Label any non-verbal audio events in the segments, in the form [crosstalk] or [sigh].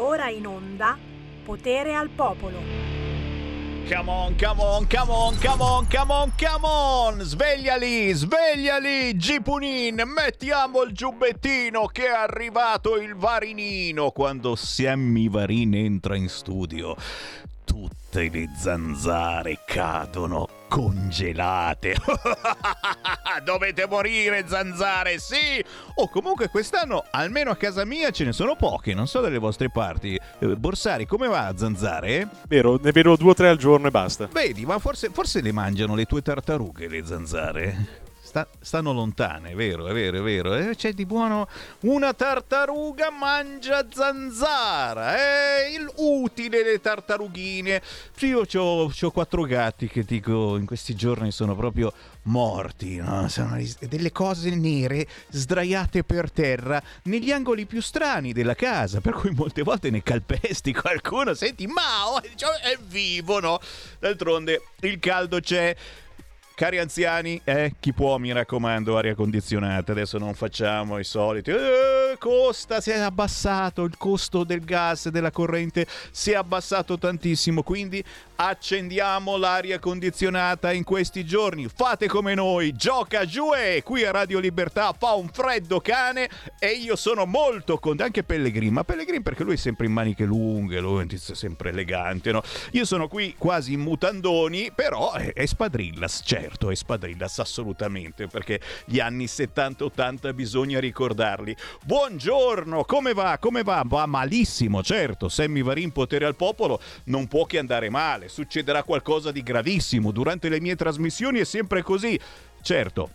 Ora in onda Potere al Popolo. Come on, come on, come on, come on, come on, come on! Svegliali, svegliali, Gipunin! Mettiamo il giubbettino che è arrivato il varinino quando Sammy Varin entra in studio. Tutte le zanzare cadono congelate. [laughs] Dovete morire, zanzare, sì! O comunque quest'anno, almeno a casa mia, ce ne sono poche, non so dalle vostre parti. Eh, Borsari, come va, zanzare? Vero, ne vedo due o tre al giorno e basta. Vedi, ma forse, forse le mangiano le tue tartarughe, le zanzare? Sta- stanno lontane, è vero, è vero, è vero. Eh, c'è di buono una tartaruga mangia zanzara. È il utile le tartarughine. Io ho quattro gatti che dico in questi giorni sono proprio morti, no? sono delle cose nere sdraiate per terra negli angoli più strani della casa, per cui molte volte ne calpesti qualcuno, senti, ma oh, è vivo, no? D'altronde il caldo c'è. Cari anziani, eh, chi può, mi raccomando, aria condizionata. Adesso non facciamo i soliti. Eh, costa, si è abbassato il costo del gas della corrente, si è abbassato tantissimo. Quindi accendiamo l'aria condizionata in questi giorni. Fate come noi, gioca giù e qui a Radio Libertà fa un freddo cane e io sono molto contento. Anche Pellegrin, ma Pellegrin perché lui è sempre in maniche lunghe, lui è sempre elegante, no? Io sono qui quasi in mutandoni, però è, è spadrillas, certo, è spadrillas assolutamente, perché gli anni 70-80 bisogna ricordarli. Buongiorno, come va? Come va? Va malissimo, certo. Sammy Varin, potere al popolo, non può che andare male. Succederà qualcosa di gravissimo. Durante le mie trasmissioni è sempre così. Certo,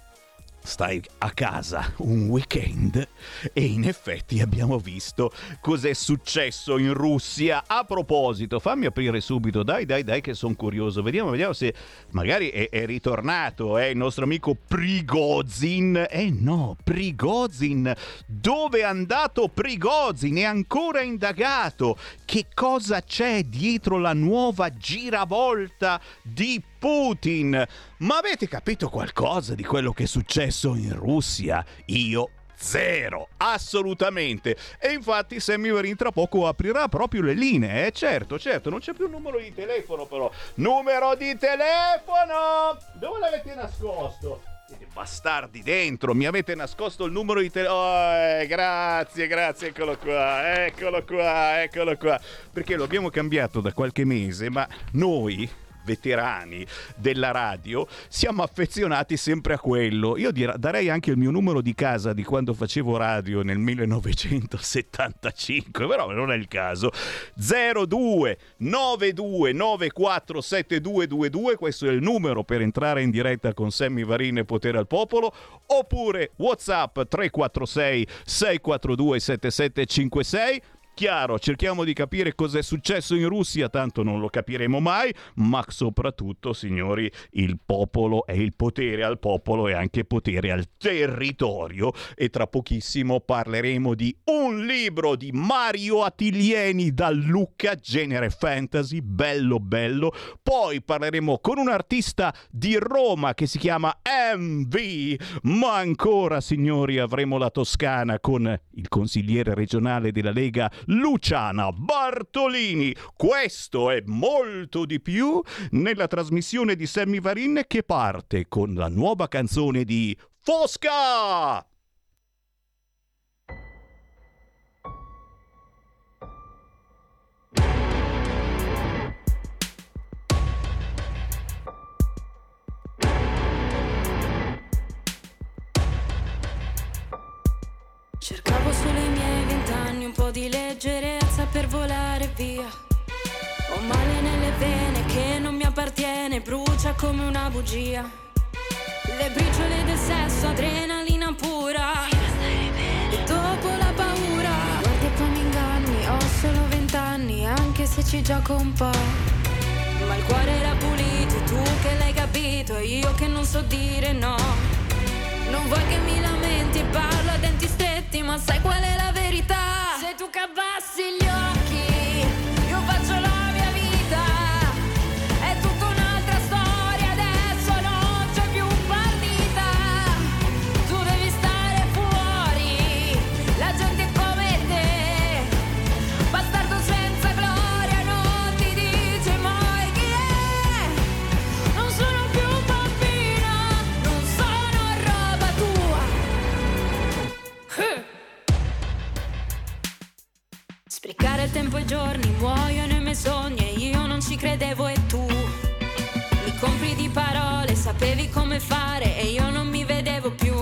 stai a casa un weekend e in effetti abbiamo visto cos'è successo in Russia. A proposito, fammi aprire subito, dai dai dai che sono curioso, vediamo, vediamo se magari è, è ritornato eh, il nostro amico Prigozin. Eh no, Prigozin, dove è andato Prigozin? È ancora indagato. Che cosa c'è dietro la nuova giravolta di Putin? Ma avete capito qualcosa di quello che è successo in Russia? Io Zero, assolutamente. E infatti Sammy Varin tra poco aprirà proprio le linee. Eh? Certo, certo, non c'è più un numero di telefono però. Numero di telefono! Dove l'avete nascosto? Siete bastardi dentro, mi avete nascosto il numero di telefono. Oh, eh, grazie, grazie, eccolo qua, eccolo qua, eccolo qua. Perché lo abbiamo cambiato da qualche mese, ma noi veterani della radio, siamo affezionati sempre a quello. Io dir- darei anche il mio numero di casa di quando facevo radio nel 1975, però non è il caso. 02 92 94 7222, questo è il numero per entrare in diretta con Sammy Varin e Potere al Popolo, oppure WhatsApp 346 642 7756 Chiaro, cerchiamo di capire cos'è successo in Russia, tanto non lo capiremo mai, ma soprattutto, signori, il popolo è il potere al popolo e anche potere al territorio. E tra pochissimo parleremo di un libro di Mario Attilieni da Lucca, genere fantasy, bello bello. Poi parleremo con un artista di Roma che si chiama MV. Ma ancora, signori, avremo la Toscana con il consigliere regionale della Lega Luciana Bartolini. Questo è molto di più nella trasmissione di Sammy Varin che parte con la nuova canzone di Fosca! Cercavo un po' di leggerezza per volare via. Ho male nelle vene che non mi appartiene, brucia come una bugia. Le briciole del sesso, adrenalina pura. E dopo la paura. Guarda e poi mi inganni, ho solo vent'anni, anche se ci gioco un po'. Ma il cuore era pulito, tu che l'hai capito, e io che non so dire no. Non vuoi che mi lamenti parlo a denti stretti, ma sai qual è la verità? Se tu cabbassi gli occhi, tempo e i giorni, muoiono i miei sogni e io non ci credevo e tu mi compri di parole, sapevi come fare e io non mi vedevo più.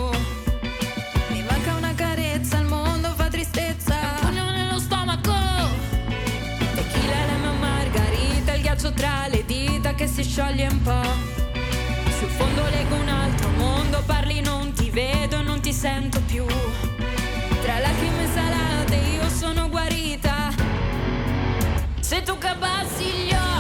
Mi manca una carezza, il mondo fa tristezza, pugno nello stomaco. Tequila, lemon, margarita, il ghiaccio tra le dita che si scioglie un po'. Sul fondo leggo un altro mondo, parli non ti vedo e non ti sento più. Tra lacrime salate io sono guarita. Se tu cabassi gli occhi,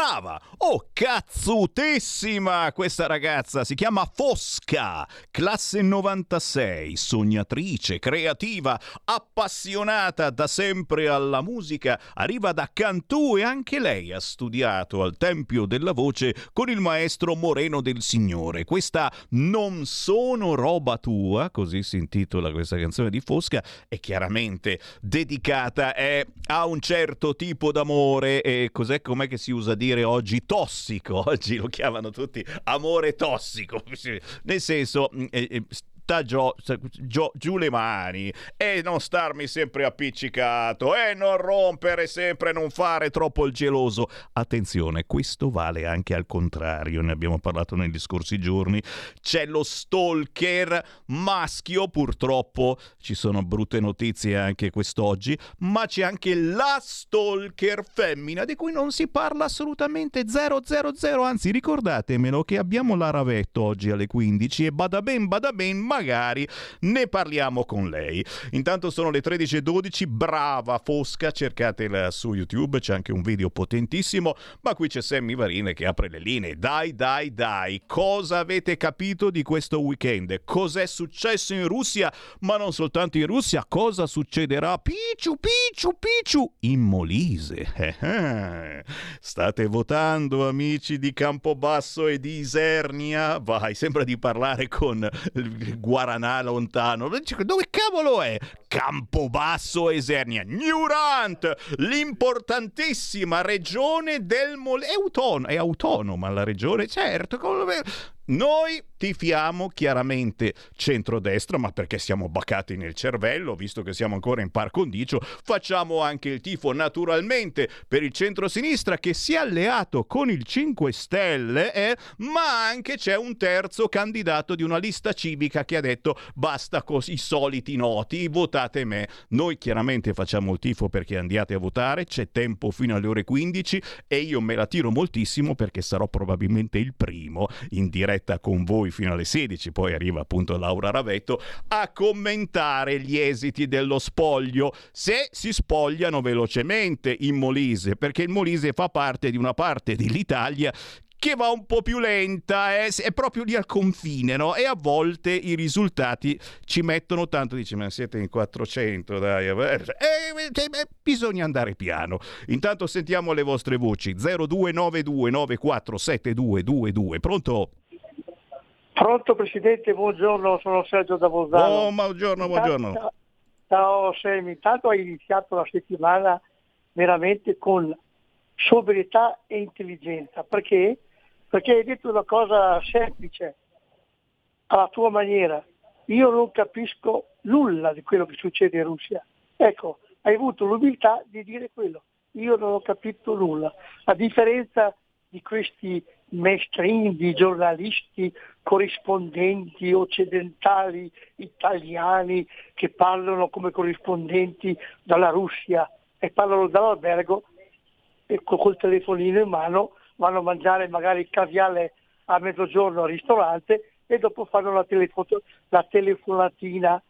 Brava! Oh, cazzutissima questa ragazza! Si chiama Fosca, classe 96, sognatrice, creativa, appassionata da sempre alla musica, arriva da Cantù e anche lei ha studiato al Tempio della Voce con il maestro Moreno del Signore. Questa Non sono roba tua, così si intitola questa canzone di Fosca, è chiaramente dedicata eh, a un certo tipo d'amore e cos'è com'è che si usa dire oggi tossico [laughs] oggi lo chiamano tutti amore tossico [laughs] nel senso mm, eh, sta gio- gio- giù le mani e non starmi sempre appiccicato e non rompere sempre non fare troppo il geloso. Attenzione questo vale anche al contrario ne abbiamo parlato negli scorsi giorni. C'è lo stalker maschio purtroppo ci sono brutte notizie anche quest'oggi ma c'è anche la stalker femmina di cui non si parla assolutamente. 000 anzi ricordatemelo che abbiamo la oggi alle 15 e bada ben bada ben magari ne parliamo con lei. Intanto sono le 13.12 brava Fosca cercatela su YouTube c'è anche un video potentissimo ma qui c'è Sammy Varine che apre le linee. Dai dai dai cosa avete capito di questo weekend? Cos'è successo in Russia? Ma non soltanto in Russia cosa succederà? Picciu picciu picciu in Molise. Eh, eh. state votando amici di Campobasso e di Isernia? Vai sembra di parlare con il Guaranà lontano. Dove cavolo è? Campobasso e Isernia Newrant l'importantissima regione del Molise è, autonom- è autonoma la regione? Certo come- noi tifiamo chiaramente centrodestra, ma perché siamo baccati nel cervello, visto che siamo ancora in par condicio, facciamo anche il tifo naturalmente per il centrosinistra che si è alleato con il 5 Stelle, eh, ma anche c'è un terzo candidato di una lista civica che ha detto basta con i soliti noti, votate me. Noi chiaramente facciamo il tifo perché andiate a votare, c'è tempo fino alle ore 15 e io me la tiro moltissimo perché sarò probabilmente il primo in diretta con voi fino alle 16, poi arriva appunto Laura Ravetto a commentare gli esiti dello spoglio, se si spogliano velocemente in Molise, perché il Molise fa parte di una parte dell'Italia che va un po' più lenta, eh, è proprio lì al confine, no? E a volte i risultati ci mettono tanto, dici, ma siete in 400, dai, eh, eh, eh, bisogna andare piano. Intanto sentiamo le vostre voci, 0292947222, pronto? Pronto Presidente, buongiorno, sono Sergio da Bolzano. Oh, buongiorno, buongiorno. Intanto- Ciao Sammy, intanto hai iniziato la settimana veramente con sobrietà e intelligenza. Perché? Perché hai detto una cosa semplice, alla tua maniera. Io non capisco nulla di quello che succede in Russia. Ecco, hai avuto l'umiltà di dire quello. Io non ho capito nulla. A differenza di questi mainstream di giornalisti, corrispondenti occidentali, italiani, che parlano come corrispondenti dalla Russia e parlano dall'albergo e col telefonino in mano vanno a mangiare magari il caviale a mezzogiorno al ristorante e dopo fanno la, telefoto, la telefonatina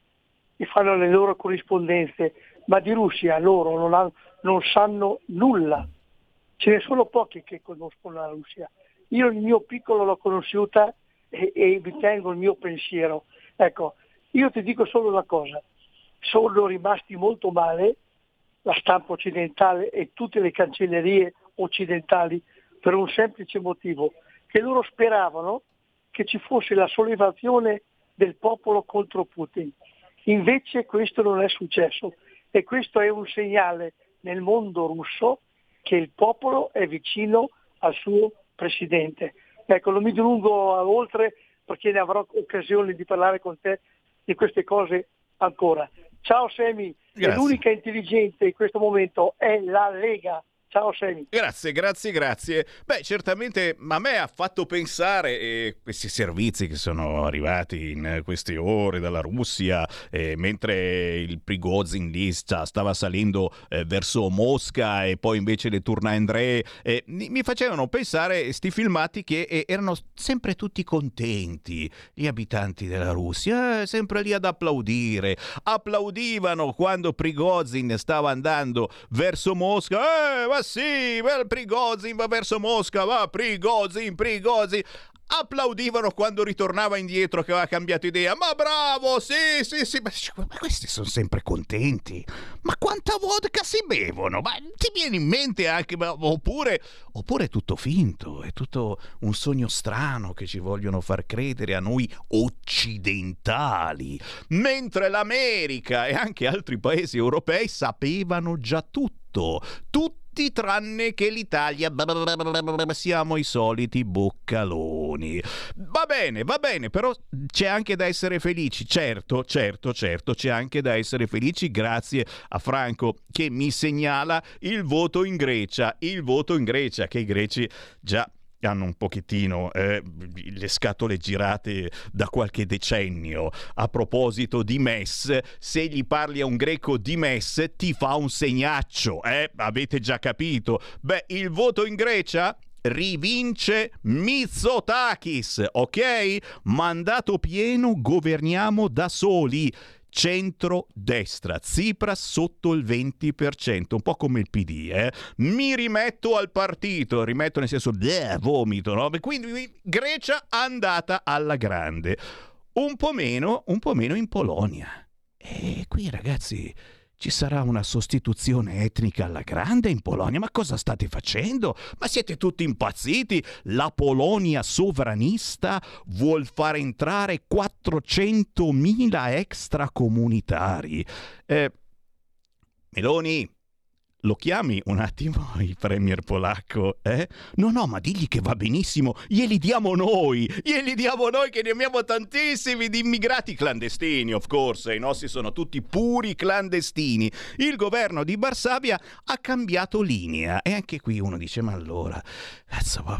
e fanno le loro corrispondenze, ma di Russia loro non, hanno, non sanno nulla. Ce ne sono pochi che conoscono la Russia. Io il mio piccolo l'ho conosciuta e, vi tengo il mio pensiero. Ecco, io ti dico solo una cosa, sono rimasti molto male la stampa occidentale e tutte le cancellerie occidentali per un semplice motivo, che loro speravano che ci fosse la sollevazione del popolo contro Putin. Invece questo non è successo e questo è un segnale nel mondo russo che il popolo è vicino al suo presidente. Ecco, non mi dilungo oltre perché ne avrò occasione di parlare con te di queste cose ancora. Ciao Semi, l'unica intelligente in questo momento è la Lega. Ciao Semi. Grazie, grazie, grazie. Beh, certamente a me ha fatto pensare eh, questi servizi che sono arrivati in queste ore dalla Russia, eh, mentre il Prigozhin lì stava salendo eh, verso Mosca e poi invece le Tourna André, mi facevano pensare questi filmati che eh, erano sempre tutti contenti, gli abitanti della Russia, eh, sempre lì ad applaudire. Applaudivano quando Prigozhin stava andando verso Mosca. Eh, ma sì, bel Prigozhin va verso Mosca, va Prigozhin, Prigozhin applaudivano quando ritornava indietro che aveva cambiato idea. Ma bravo, sì, sì, sì. Ma questi sono sempre contenti. Ma quanta vodka si bevono? Ma ti viene in mente anche, ma, oppure, oppure è tutto finto, è tutto un sogno strano che ci vogliono far credere a noi occidentali, mentre l'America e anche altri paesi europei sapevano già tutto, tutto tutti tranne che l'Italia. Siamo i soliti boccaloni. Va bene, va bene, però c'è anche da essere felici. Certo, certo, certo, c'è anche da essere felici grazie a Franco che mi segnala il voto in Grecia. Il voto in Grecia che i greci già hanno un pochettino eh, le scatole girate da qualche decennio. A proposito di Mess, se gli parli a un greco di Mess ti fa un segnaccio, eh? Avete già capito? Beh, il voto in Grecia rivince Mitsotakis, ok? Mandato pieno, governiamo da soli centro-destra, Tsipras sotto il 20%, un po' come il PD, eh? Mi rimetto al partito, rimetto nel senso, bleh, vomito, no? Quindi Grecia andata alla grande. Un po' meno, un po' meno in Polonia. E qui ragazzi ci sarà una sostituzione etnica alla grande in Polonia. Ma cosa state facendo? Ma siete tutti impazziti? La Polonia sovranista vuol far entrare 400.000 extracomunitari. Eh, Meloni, lo chiami un attimo [laughs] il premier polacco, eh? No, no, ma digli che va benissimo, glieli diamo noi, glieli diamo noi che ne abbiamo tantissimi di immigrati clandestini, of course, i nostri sono tutti puri clandestini. Il governo di Varsavia ha cambiato linea e anche qui uno dice, ma allora,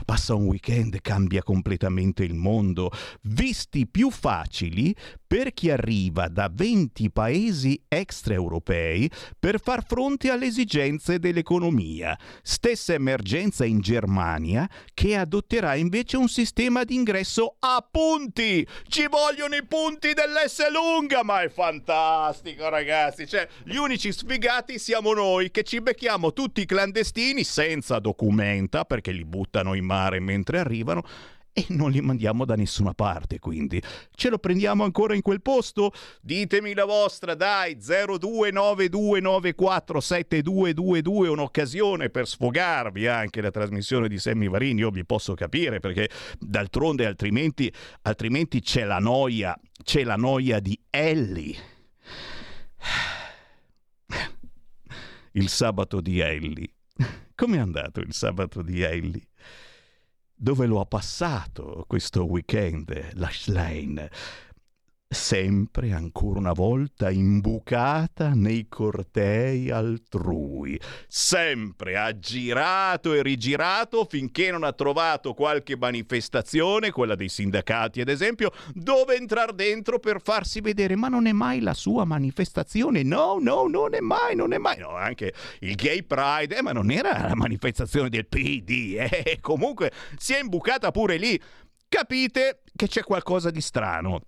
passa un weekend, cambia completamente il mondo. Visti più facili per chi arriva da 20 paesi extraeuropei per far fronte alle esigenze dell'economia. Stessa emergenza in Germania che adotterà invece un sistema di ingresso a punti. Ci vogliono i punti dell'S lunga, ma è fantastico ragazzi. Cioè, gli unici sfigati siamo noi che ci becchiamo tutti i clandestini senza documenta perché li buttano in mare mentre arrivano e non li mandiamo da nessuna parte, quindi ce lo prendiamo ancora in quel posto? Ditemi la vostra, dai, 0292947222, un'occasione per sfogarvi anche la trasmissione di Sammy Varini, io vi posso capire perché d'altronde altrimenti, altrimenti c'è la noia, c'è la noia di Ellie. Il sabato di Ellie. Com'è andato il sabato di Ellie? Dove lo ha passato questo weekend, la Schlein. Sempre ancora una volta imbucata nei cortei altrui, sempre ha girato e rigirato finché non ha trovato qualche manifestazione, quella dei sindacati ad esempio, dove entrare dentro per farsi vedere, ma non è mai la sua manifestazione, no, no, non è mai, non è mai, no, anche il Gay Pride, eh, ma non era la manifestazione del PD, eh, comunque si è imbucata pure lì. Capite che c'è qualcosa di strano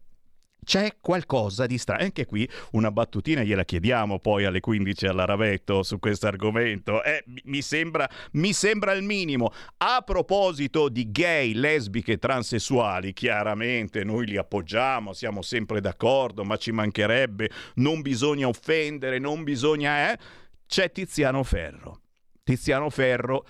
c'è qualcosa di strano. Anche qui una battutina gliela chiediamo poi alle 15 alla Ravetto su questo argomento. Eh, mi, sembra, mi sembra il minimo. A proposito di gay, lesbiche, transessuali, chiaramente noi li appoggiamo, siamo sempre d'accordo, ma ci mancherebbe, non bisogna offendere, non bisogna... Eh? C'è Tiziano Ferro. Tiziano Ferro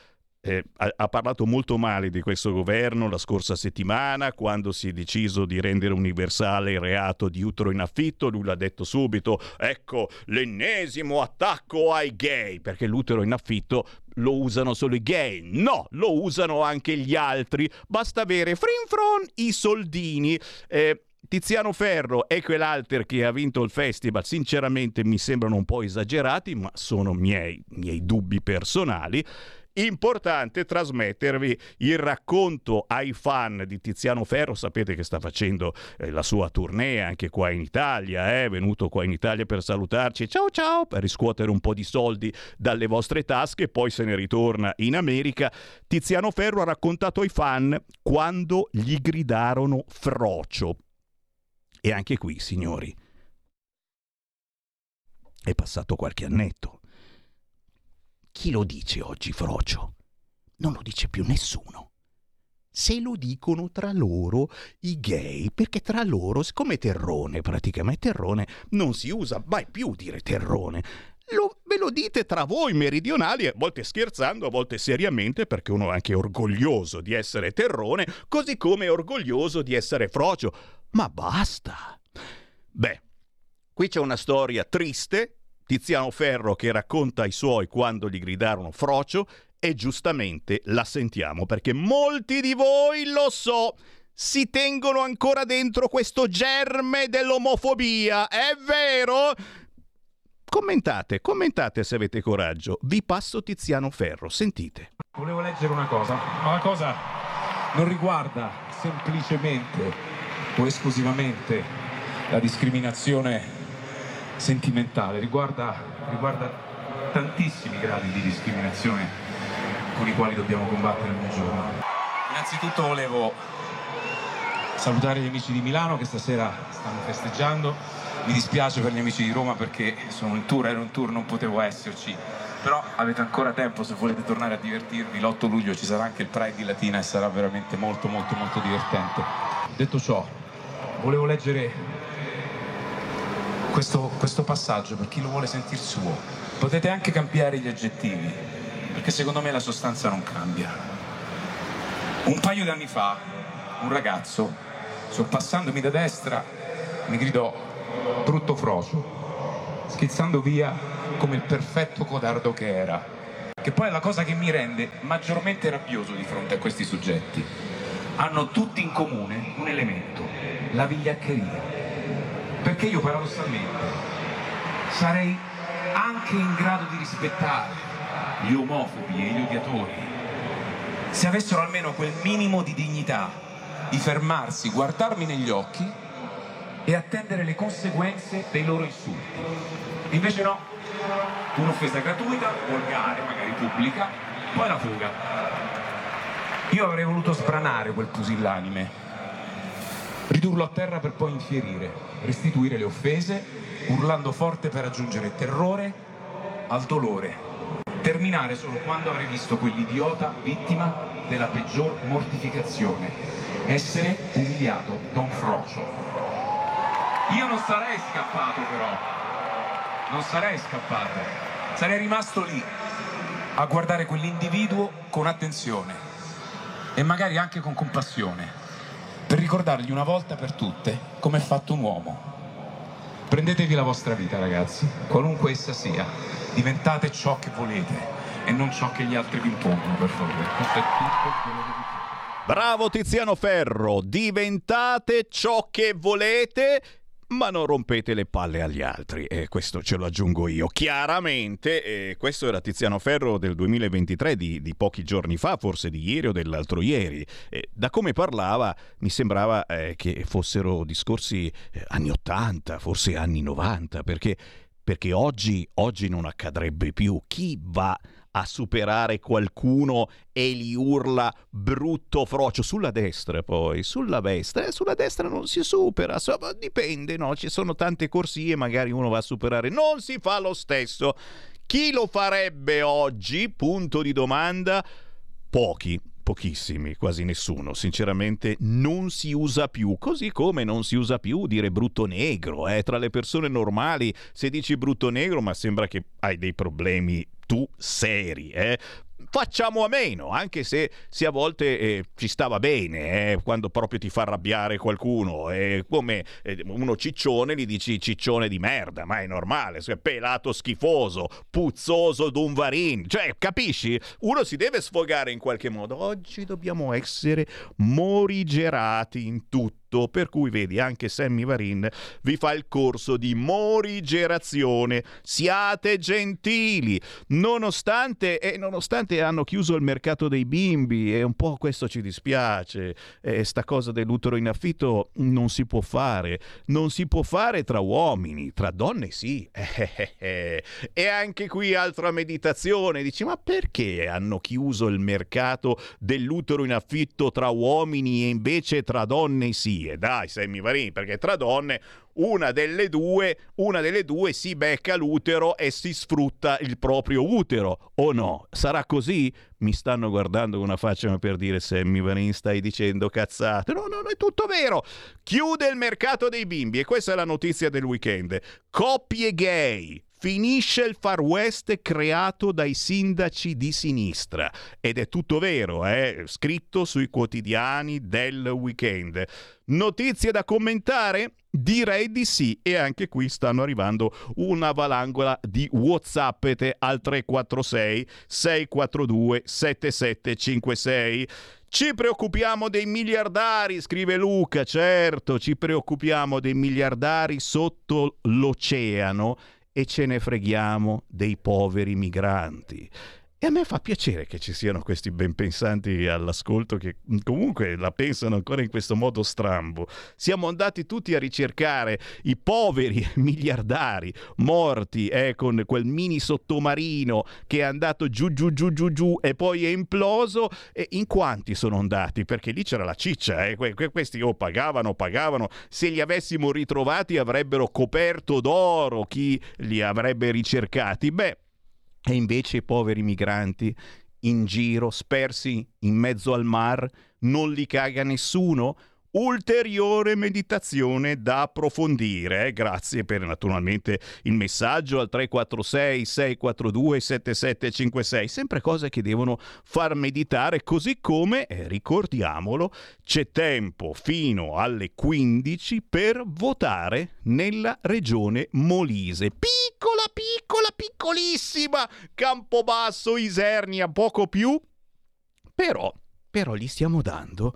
eh, ha, ha, parlato molto male di questo governo la scorsa settimana quando si è deciso di rendere universale il reato di utero in affitto. Lui l'ha detto subito: ecco l'ennesimo attacco ai gay, perché l'utero in affitto lo usano solo i gay. No, lo usano anche gli altri. Basta avere frinfron i soldini. Eh, Tiziano Ferro e quell'alter che ha vinto il festival, sinceramente mi sembrano un po' esagerati, ma sono miei, miei dubbi personali importante trasmettervi il racconto ai fan di Tiziano Ferro. Sapete che sta facendo eh, la sua tournée anche qua in Italia, eh? è venuto qua in Italia per salutarci, ciao ciao, per riscuotere un po' di soldi dalle vostre tasche, poi se ne ritorna in America. Tiziano Ferro ha raccontato ai fan quando gli gridarono frocio. E anche qui, signori, è passato qualche annetto. Chi lo dice oggi, Frocio? Non lo dice più nessuno. Se lo dicono tra loro i gay, perché tra loro, siccome terrone, praticamente terrone, non si usa mai più dire terrone. Lo, ve lo dite tra voi meridionali, a volte scherzando, a volte seriamente, perché uno è anche orgoglioso di essere terrone, così come è orgoglioso di essere frocio. Ma basta! Beh, qui c'è una storia triste, Tiziano Ferro che racconta ai suoi quando gli gridarono frocio e giustamente la sentiamo perché molti di voi, lo so, si tengono ancora dentro questo germe dell'omofobia, è vero? Commentate, commentate se avete coraggio. Vi passo Tiziano Ferro, sentite. Volevo leggere una cosa, ma la cosa non riguarda semplicemente o esclusivamente la discriminazione sentimentale, riguarda, riguarda tantissimi gradi di discriminazione con i quali dobbiamo combattere ogni giorno. Innanzitutto volevo salutare gli amici di Milano che stasera stanno festeggiando. Mi dispiace per gli amici di Roma perché sono in tour, ero in tour, non potevo esserci. Però avete ancora tempo se volete tornare a divertirvi. L'8 luglio ci sarà anche il Pride di Latina e sarà veramente molto molto molto divertente. Detto ciò, volevo leggere questo, questo passaggio per chi lo vuole sentir suo. Potete anche cambiare gli aggettivi, perché secondo me la sostanza non cambia. Un paio di anni fa, un ragazzo, sorpassandomi da destra, mi gridò brutto frocio, schizzando via come il perfetto codardo che era. Che poi è la cosa che mi rende maggiormente rabbioso di fronte a questi soggetti. Hanno tutti in comune un elemento, la vigliaccheria perché io paradossalmente sarei anche in grado di rispettare gli omofobi e gli odiatori se avessero almeno quel minimo di dignità di fermarsi, guardarmi negli occhi e attendere le conseguenze dei loro insulti. Invece no, un'offesa gratuita, volgare, magari pubblica, poi la fuga. Io avrei voluto sbranare quel pusillanime ridurlo a terra per poi infierire, restituire le offese, urlando forte per aggiungere terrore al dolore, terminare solo quando avrei visto quell'idiota vittima della peggior mortificazione, essere umiliato da un frocio. Io non sarei scappato però, non sarei scappato, sarei rimasto lì a guardare quell'individuo con attenzione e magari anche con compassione per ricordargli una volta per tutte come è fatto un uomo. Prendetevi la vostra vita ragazzi, qualunque essa sia, diventate ciò che volete e non ciò che gli altri vi impongono per favore. Questo è tutto quello che vi. Bravo Tiziano Ferro, diventate ciò che volete ma non rompete le palle agli altri, e questo ce lo aggiungo io. Chiaramente, eh, questo era Tiziano Ferro del 2023, di, di, pochi giorni fa, forse di ieri o dell'altro ieri. Eh, da come parlava mi sembrava eh, che fossero discorsi eh, anni 80, forse anni 90, perché, perché oggi, oggi non accadrebbe più. Chi va a superare qualcuno e gli urla brutto frocio sulla destra poi sulla destra eh, sulla destra non si supera dipende no ci sono tante corsie magari uno va a superare non si fa lo stesso chi lo farebbe oggi punto di domanda pochi pochissimi, quasi nessuno. Sinceramente non si usa più, così come non si usa più dire brutto negro. Eh? Tra le persone normali, se dici brutto negro, ma sembra che hai dei problemi tu seri, eh? facciamo a meno, anche se, se a volte eh, ci stava bene, eh, quando proprio ti fa arrabbiare qualcuno, eh, come uno ciccione gli dici ciccione di merda, ma è normale, cioè, pelato schifoso, puzzoso d'un varin, cioè capisci? Uno si deve sfogare in qualche modo, oggi dobbiamo essere morigerati in tutto tutto, per cui vedi anche Sammy Varin vi fa il corso di morigerazione. Siate gentili, nonostante, e nonostante hanno chiuso il mercato dei bimbi e un po' questo ci dispiace, e sta cosa dell'utero in affitto non si può fare, non si può fare tra uomini, tra donne sì. e anche qui altra meditazione, dici ma perché hanno chiuso il mercato dell'utero in affitto tra uomini e invece tra donne sì? E dai, semivarini, perché tra donne una delle due, una delle due si becca l'utero e si sfrutta il proprio utero, o no? Sarà così? Mi stanno guardando con una faccia per dire Sammy Varin stai dicendo cazzate. No, no, no, è tutto vero. Chiude il mercato dei bimbi e questa è la notizia del weekend. Coppie gay finisce il Far West creato dai sindaci di sinistra. Ed è tutto vero, è eh? scritto sui quotidiani del weekend. Notizie da commentare? Direi di sì e anche qui stanno arrivando una valangola di whatsappete al 346 642 7756 ci preoccupiamo dei miliardari, scrive Luca, certo, ci preoccupiamo dei miliardari sotto l'oceano e ce ne freghiamo dei poveri migranti. E a me fa piacere che ci siano questi ben pensanti all'ascolto che comunque la pensano ancora in questo modo strambo. Siamo andati tutti a ricercare i poveri [laughs] miliardari morti eh, con quel mini sottomarino che è andato giù giù giù giù giù e poi è imploso. E in quanti sono andati? Perché lì c'era la ciccia, eh? que- questi oh, pagavano, pagavano. Se li avessimo ritrovati avrebbero coperto d'oro chi li avrebbe ricercati. Beh, e invece i poveri migranti in giro, spersi in mezzo al mar, non li caga nessuno? Ulteriore meditazione da approfondire. Eh? Grazie per naturalmente il messaggio al 346 642 7756, sempre cose che devono far meditare, così come, eh, ricordiamolo, c'è tempo fino alle 15 per votare nella regione Molise. Piccola, piccola, piccolissima, Campobasso, Isernia, poco più. Però, però gli stiamo dando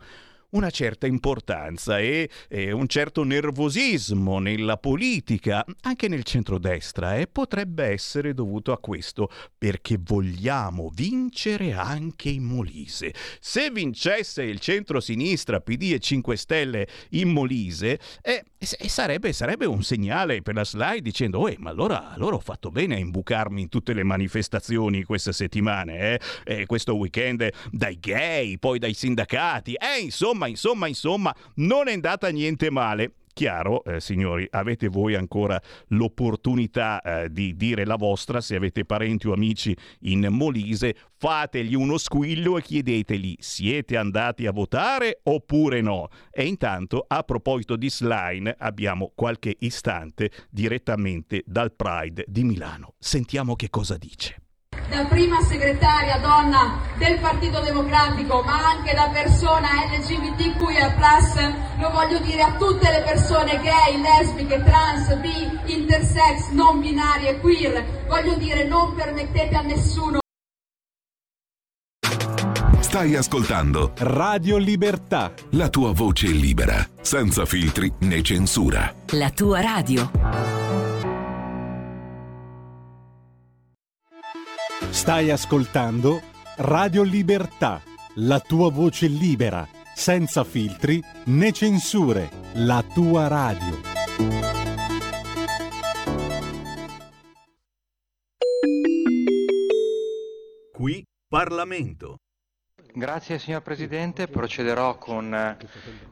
una certa importanza e, e, un certo nervosismo nella politica, anche nel centrodestra, e potrebbe essere dovuto a questo, perché vogliamo vincere anche in Molise. Se vincesse il centro-sinistra, PD e 5 Stelle in Molise, eh, sarebbe, sarebbe, un segnale per la slide dicendo, oh, ma allora, allora, ho fatto bene a imbucarmi in tutte le manifestazioni queste settimane, eh? Questo weekend dai gay, poi dai sindacati, eh, insomma, insomma, insomma, insomma, non è andata niente male. Chiaro, eh, signori, avete voi ancora l'opportunità eh, di dire la vostra, se avete parenti o amici in Molise, fategli uno squillo e chiedeteli siete andati a votare oppure no. E intanto, a proposito di Slime, abbiamo qualche istante direttamente dal Pride di Milano. Sentiamo che cosa dice da prima segretaria donna del Partito Democratico, ma anche da persona LGBTQIA+, lo voglio dire a tutte le persone gay, lesbiche, trans, bi, intersex, non binarie, queer, voglio dire non permettete a nessuno Stai ascoltando Radio Libertà. la tua voce libera, senza filtri né censura. La tua radio. Stai ascoltando Radio Libertà. La tua voce libera, senza filtri né censure. La tua radio. Qui Parlamento. Grazie signor Presidente, procederò con eh,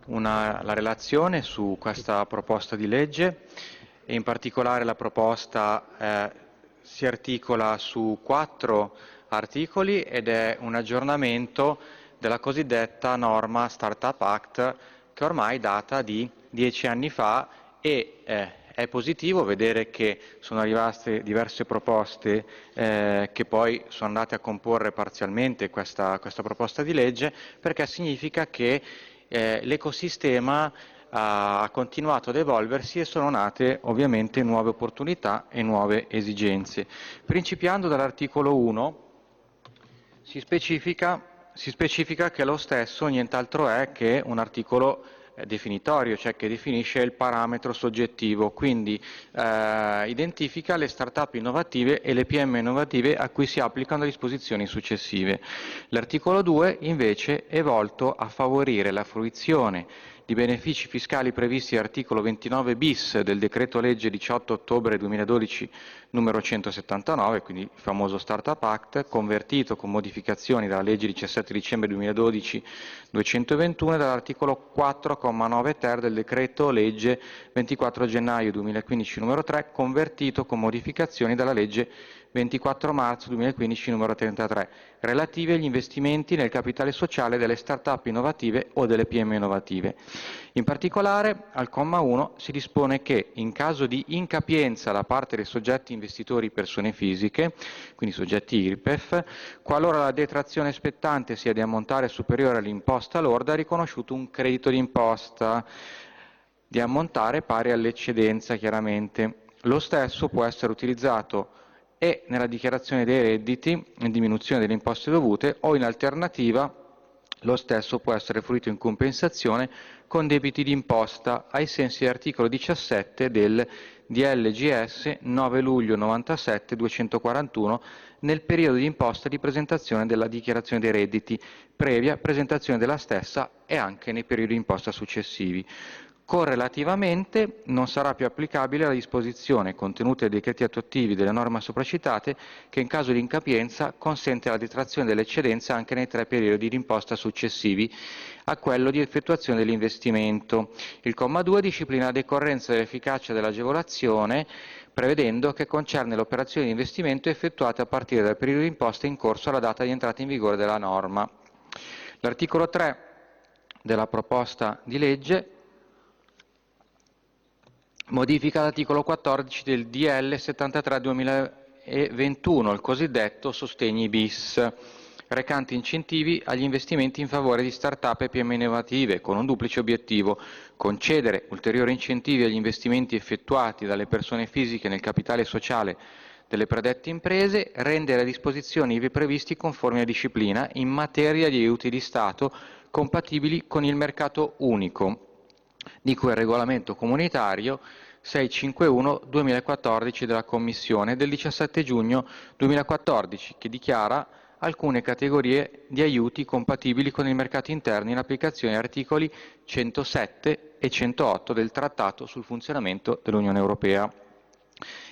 una- la relazione su questa proposta di legge e in particolare la proposta eh, si articola su quattro articoli ed è un aggiornamento della cosiddetta norma Startup Act che ormai data di dieci anni fa e eh, è positivo vedere che sono arrivate diverse proposte eh, che poi sono andate a comporre parzialmente questa, questa proposta di legge perché significa che eh, l'ecosistema ha continuato ad evolversi e sono nate ovviamente nuove opportunità e nuove esigenze. Principiando dall'articolo 1 si specifica, si specifica che lo stesso nient'altro è che un articolo eh, definitorio, cioè che definisce il parametro soggettivo, quindi eh, identifica le start-up innovative e le PM innovative a cui si applicano le disposizioni successive. L'articolo 2 invece è volto a favorire la fruizione di benefici fiscali previsti all'articolo 29 bis del decreto legge 18 ottobre 2012 numero 179, quindi il famoso Startup Act, convertito con modificazioni dalla legge 17 dicembre 2012 221 e dall'articolo 4,9 ter del decreto legge 24 gennaio 2015 numero 3, convertito con modificazioni dalla legge 24 marzo 2015 numero 33, relativi agli investimenti nel capitale sociale delle start-up innovative o delle PM innovative. In particolare, al comma 1 si dispone che, in caso di incapienza da parte dei soggetti investitori persone fisiche, quindi soggetti IRPEF, qualora la detrazione spettante sia di ammontare superiore all'imposta lorda, è riconosciuto un credito d'imposta di ammontare pari all'eccedenza, chiaramente. Lo stesso può essere utilizzato e nella dichiarazione dei redditi in diminuzione delle imposte dovute o in alternativa lo stesso può essere fruito in compensazione con debiti d'imposta ai sensi dell'articolo 17 del DLGS 9 luglio 97 241 nel periodo di imposta di presentazione della dichiarazione dei redditi, previa presentazione della stessa e anche nei periodi di imposta successivi. Correlativamente non sarà più applicabile la disposizione contenuta nei decreti attuativi delle norme sopracitate che in caso di incapienza consente la detrazione dell'eccedenza anche nei tre periodi di imposta successivi a quello di effettuazione dell'investimento. Il comma 2 disciplina la decorrenza dell'efficacia dell'agevolazione prevedendo che concerne l'operazione di investimento effettuata a partire dal periodo di imposta in corso alla data di entrata in vigore della norma. L'articolo 3 della proposta di legge modifica l'articolo 14 del DL 73 2021, il cosiddetto sostegni bis, recante incentivi agli investimenti in favore di start-up e PM innovative, con un duplice obiettivo, concedere ulteriori incentivi agli investimenti effettuati dalle persone fisiche nel capitale sociale delle predette imprese, rendere a disposizione ivi previsti conformi a disciplina in materia di aiuti di Stato compatibili con il mercato unico, di cui il regolamento comunitario 651-2014 della Commissione del 17 giugno 2014, che dichiara alcune categorie di aiuti compatibili con il mercato interno in applicazione agli articoli 107 e 108 del Trattato sul funzionamento dell'Unione Europea.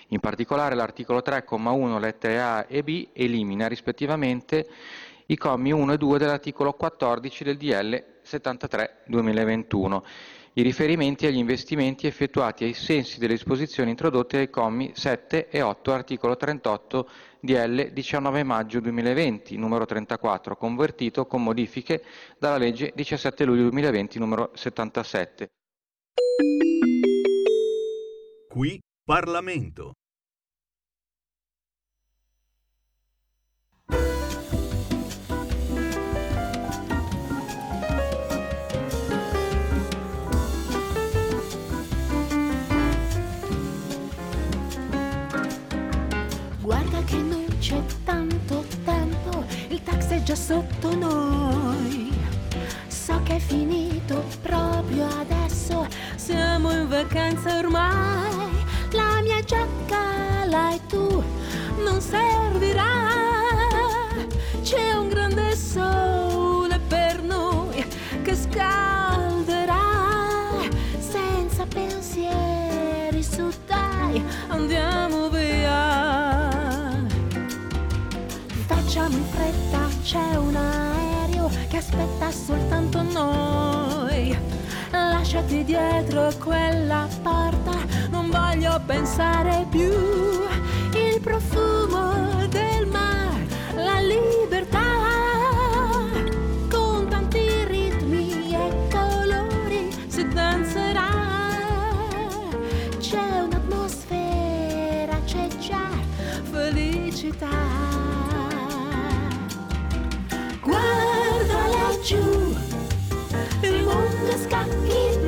In particolare l'articolo 3,1 lettere A e B elimina rispettivamente i commi 1 e 2 dell'articolo 14 del DL 73 2021 i riferimenti agli investimenti effettuati ai sensi delle disposizioni introdotte ai commi 7 e 8 articolo 38 DL 19 maggio 2020 numero 34 convertito con modifiche dalla legge 17 luglio 2020 numero 77. Qui Parlamento. Già sotto noi. So che è finito proprio adesso, siamo in vacanza ormai. La mia giacca l'hai tu, non servirà. C'è un aereo che aspetta soltanto noi. Lasciati dietro quella porta, non voglio pensare più. Il profumo del mare, la libertà. Con tanti ritmi e colori si danzerà. C'è un'atmosfera, c'è già felicità. Guarda laggiù, il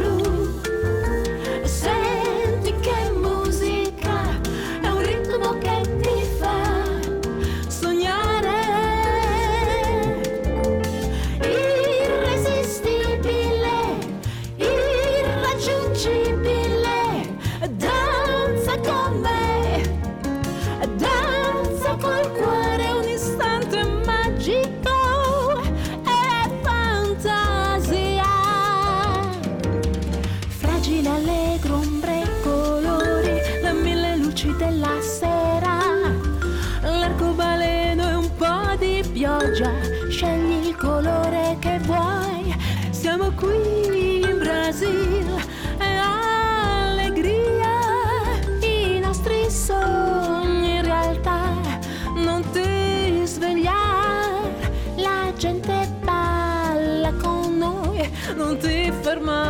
gente balla con noi Non ti fermare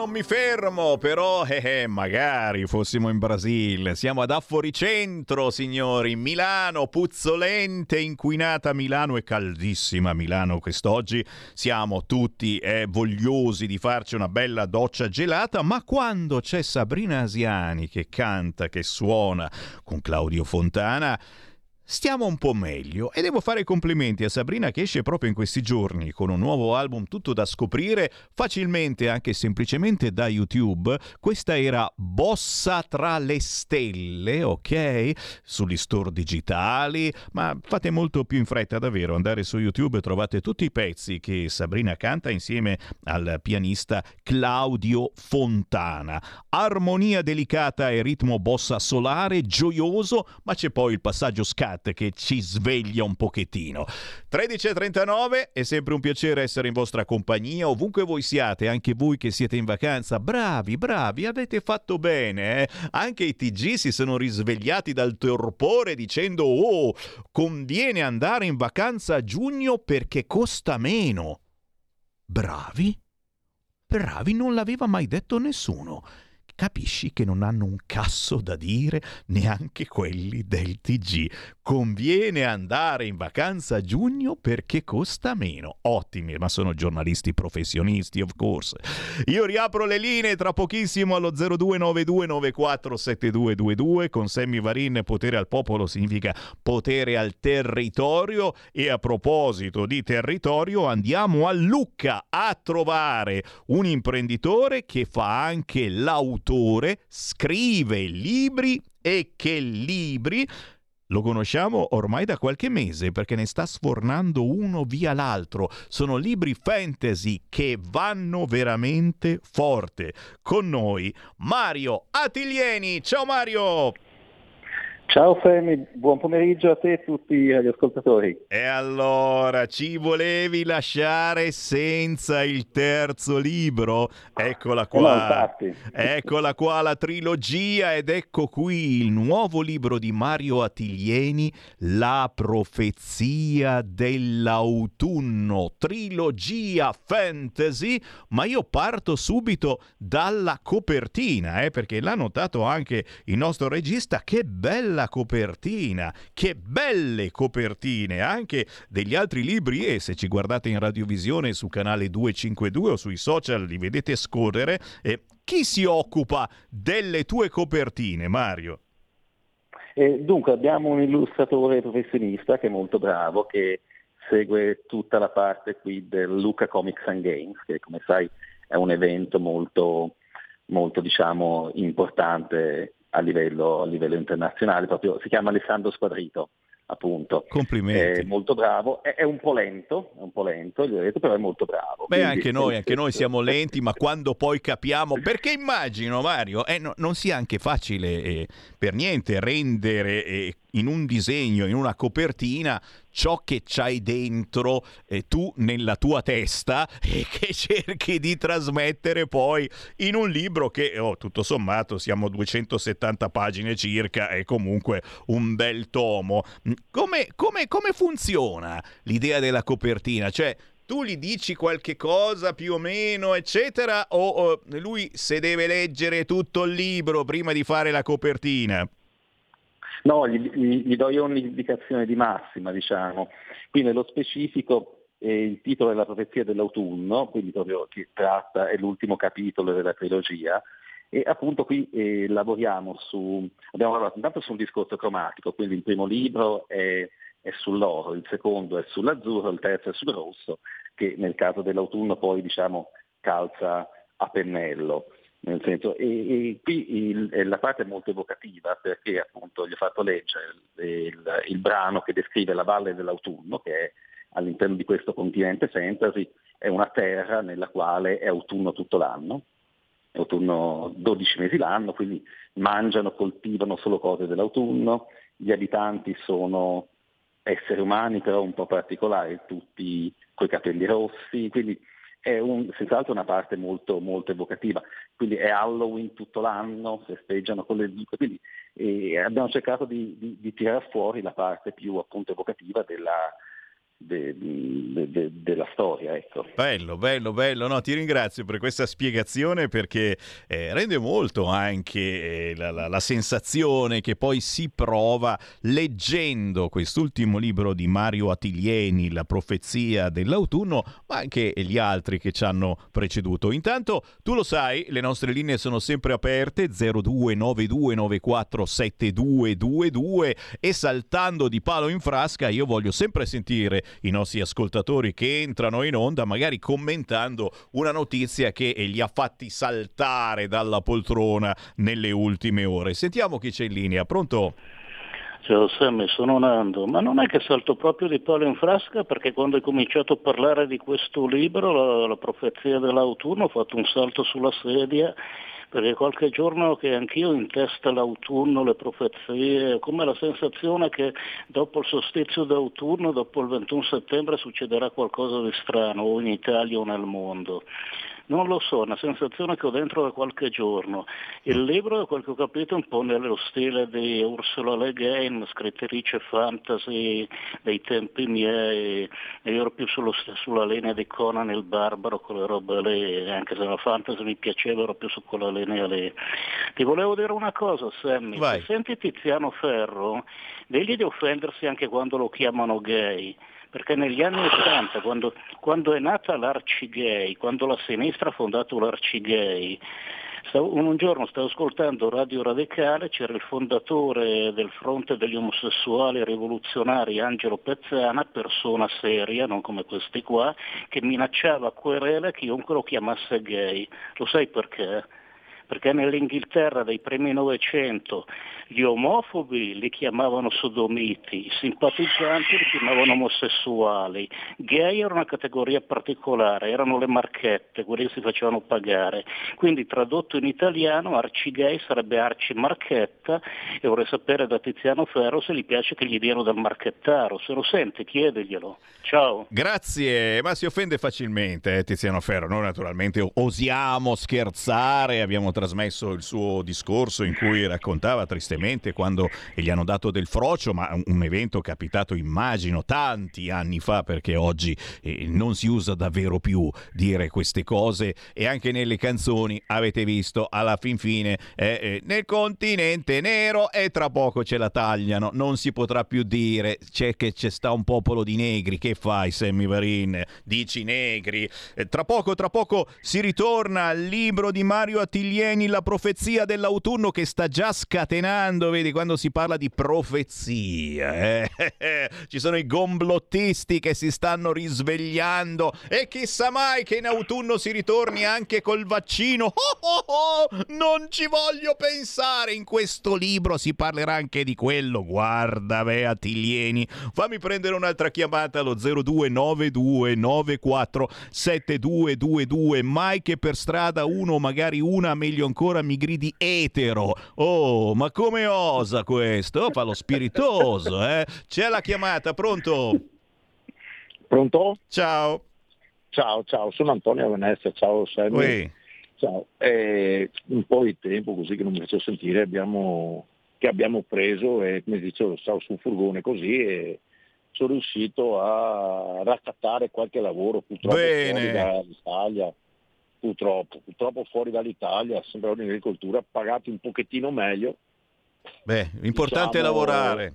non mi fermo, però eh, eh, magari fossimo in Brasile. Siamo ad Afforicentro, signori. Milano, puzzolente, inquinata Milano e caldissima Milano quest'oggi. Siamo tutti eh, vogliosi di farci una bella doccia gelata, ma quando c'è Sabrina Asiani che canta, che suona con Claudio Fontana, Stiamo un po' meglio e devo fare complimenti a Sabrina che esce proprio in questi giorni con un nuovo album tutto da scoprire facilmente anche semplicemente da YouTube. Questa era Bossa tra le stelle, ok? Sugli store digitali, ma fate molto più in fretta davvero andare su YouTube e trovate tutti i pezzi che Sabrina canta insieme al pianista Claudio Fontana. Armonia delicata e ritmo bossa solare, gioioso, ma c'è poi il passaggio scatti chat che ci sveglia un pochettino. 13.39 è sempre un piacere essere in vostra compagnia, ovunque voi siate, anche voi che siete in vacanza. Bravi, bravi, avete fatto bene. Eh? Anche i TG si sono risvegliati dal torpore dicendo oh, conviene andare in vacanza a giugno perché costa meno. Bravi? Bravi non l'aveva mai detto nessuno capisci che non hanno un casso da dire neanche quelli del TG. Conviene andare in vacanza a giugno perché costa meno. Ottimi, ma sono giornalisti professionisti, of course. Io riapro le linee tra pochissimo allo 0292947222 con Sammy Varin. Potere al popolo significa potere al territorio. E a proposito di territorio, andiamo a Lucca a trovare un imprenditore che fa anche l'autore autore, scrive libri e che libri lo conosciamo ormai da qualche mese perché ne sta sfornando uno via l'altro. Sono libri fantasy che vanno veramente forte. Con noi Mario Attilieni. Ciao Mario! Ciao Femi, buon pomeriggio a te e a tutti gli ascoltatori. E allora, ci volevi lasciare senza il terzo libro? Eccola qua. No, Eccola qua la trilogia ed ecco qui il nuovo libro di Mario Attilieni, La profezia dell'autunno, trilogia fantasy, ma io parto subito dalla copertina, eh, perché l'ha notato anche il nostro regista, che bella bella copertina, che belle copertine, anche degli altri libri e se ci guardate in radiovisione su canale 252 o sui social li vedete scorrere. Eh, chi si occupa delle tue copertine, Mario? Eh, dunque abbiamo un illustratore professionista che è molto bravo, che segue tutta la parte qui del Luca Comics and Games, che come sai è un evento molto, molto diciamo, importante a livello, a livello internazionale, proprio, si chiama Alessandro Squadrito appunto. Complimenti. È molto bravo, è, è, un po' lento, è un po' lento, gli ho detto, però è molto bravo. Beh, Quindi, anche noi, anche noi siamo lenti, ma quando poi capiamo, perché immagino Mario, eh, no, non sia anche facile eh, per niente rendere eh, in un disegno, in una copertina, ciò che c'hai dentro eh, tu nella tua testa [laughs] e che cerchi di trasmettere poi in un libro che, oh, tutto sommato, siamo 270 pagine circa, è comunque un bel tomo. Come, come, come funziona l'idea della copertina? Cioè, tu gli dici qualche cosa più o meno, eccetera, o, o lui se deve leggere tutto il libro prima di fare la copertina? No, gli, gli, do io un'indicazione di massima, diciamo. Qui nello specifico il titolo è La profezia dell'autunno, quindi proprio che tratta, è l'ultimo capitolo della trilogia, e appunto qui eh, lavoriamo su, abbiamo lavorato intanto su un discorso cromatico, quindi il primo libro è, è, sull'oro, il secondo è sull'azzurro, il terzo è sul rosso, che nel caso dell'autunno poi diciamo calza a pennello. Nel senso, e, e qui il, la parte è molto evocativa perché appunto gli ho fatto leggere il, il, il, brano che descrive la valle dell'autunno, che è all'interno di questo continente fantasy, è una terra nella quale è autunno tutto l'anno, è autunno 12 mesi l'anno, quindi mangiano, coltivano solo cose dell'autunno, gli abitanti sono esseri umani però un po' particolari, tutti coi capelli rossi, quindi è un, senz'altro una parte molto, molto, evocativa, quindi è Halloween tutto l'anno, festeggiano con le zucche, quindi eh, abbiamo cercato di, di, di tirare fuori la parte più appunto evocativa della, de, de, de, della storia. Ecco. Bello, bello, bello. No, ti ringrazio per questa spiegazione perché eh, rende molto anche eh, la, la, la, sensazione che poi si prova leggendo quest'ultimo libro di Mario Attilieni, La profezia dell'autunno, ma anche gli altri che ci hanno preceduto. Intanto, tu lo sai, le nostre linee sono sempre aperte 0292947222 e saltando di palo in frasca io voglio sempre sentire i nostri ascoltatori che entrano in onda, magari commentando una notizia che li ha fatti saltare dalla poltrona nelle ultime ore. Sentiamo chi c'è in linea. Pronto? Ciao Sammy, sono Nando, ma non è che salto proprio di palo in frasca perché quando hai cominciato a parlare di questo libro, la, la profezia dell'autunno, ho fatto un salto sulla sedia perché qualche giorno che anch'io in testa l'autunno, le profezie, come la sensazione che dopo il solstizio d'autunno, dopo il 21 settembre succederà qualcosa di strano o in Italia o nel mondo. Non lo so, è una sensazione che ho dentro da qualche giorno. Il libro, da quel che ho capito, è un po' nello stile di Ursula Le Guin, scrittrice fantasy dei tempi miei, e io ero più sullo, sulla linea di Conan il Barbaro, quelle robe lì, anche se la fantasy mi piaceva, ero più su quella linea lì. Ti volevo dire una cosa, Sammy, se senti Tiziano Ferro, digli di offendersi anche quando lo chiamano gay perché negli anni 80, quando, quando è nata l'Arcigay, quando la sinistra ha fondato l'Arcigay, un giorno stavo ascoltando Radio Radicale, c'era il fondatore del fronte degli omosessuali rivoluzionari Angelo Pezzana, persona seria, non come questi qua, che minacciava a querela chiunque lo chiamasse gay. Lo sai perché? Perché nell'Inghilterra dei primi Novecento gli omofobi li chiamavano sodomiti, i simpatizzanti li chiamavano omosessuali, gay era una categoria particolare, erano le marchette, quelli che si facevano pagare. Quindi tradotto in italiano arcigay sarebbe arcimarchetta e vorrei sapere da Tiziano Ferro se gli piace che gli diano del marchettaro, se lo sente chiediglielo. Ciao. Grazie, ma si offende facilmente eh, Tiziano Ferro. Noi naturalmente osiamo scherzare, abbiamo trasmesso il suo discorso in cui raccontava tristemente quando gli hanno dato del frocio, ma un- evento capitato immagino tanti anni fa perché oggi eh, non si usa davvero più dire queste cose e anche nelle canzoni avete visto alla fin fine eh, eh, nel continente nero e tra poco ce la tagliano, non si potrà più dire c'è che c'è sta un popolo di negri, che fai Sammy Varin? Dici negri. Eh, tra poco, tra poco si ritorna al libro di Mario Attiglieni, La profezia dell'autunno che sta già scatenando, vedi quando si parla di profezia, eh? [laughs] ci sono i gomblottisti che si stanno risvegliando e chissà mai che in autunno si ritorni anche col vaccino. [laughs] Oh, oh, oh, non ci voglio pensare, in questo libro si parlerà anche di quello. Guarda, beh, Attiglieni, fammi prendere un'altra chiamata allo 0292947222. Mai che per strada uno, magari una, meglio ancora, mi gridi etero. Oh, ma come osa questo? Oh, fa lo spiritoso, eh? C'è la chiamata, pronto? Pronto? Ciao. Ciao, ciao, sono Antonio Venezia, ciao Sammy. Ui. Ciao, Eh, un po' di tempo così che non mi faccio sentire, abbiamo, che abbiamo preso e come dicevo stavo su un furgone così e sono riuscito a raccattare qualche lavoro purtroppo Bene. fuori dall'Italia, purtroppo, purtroppo fuori dall'Italia, sempre in agricoltura, pagati un pochettino meglio. Beh, l'importante è Diciamo- lavorare.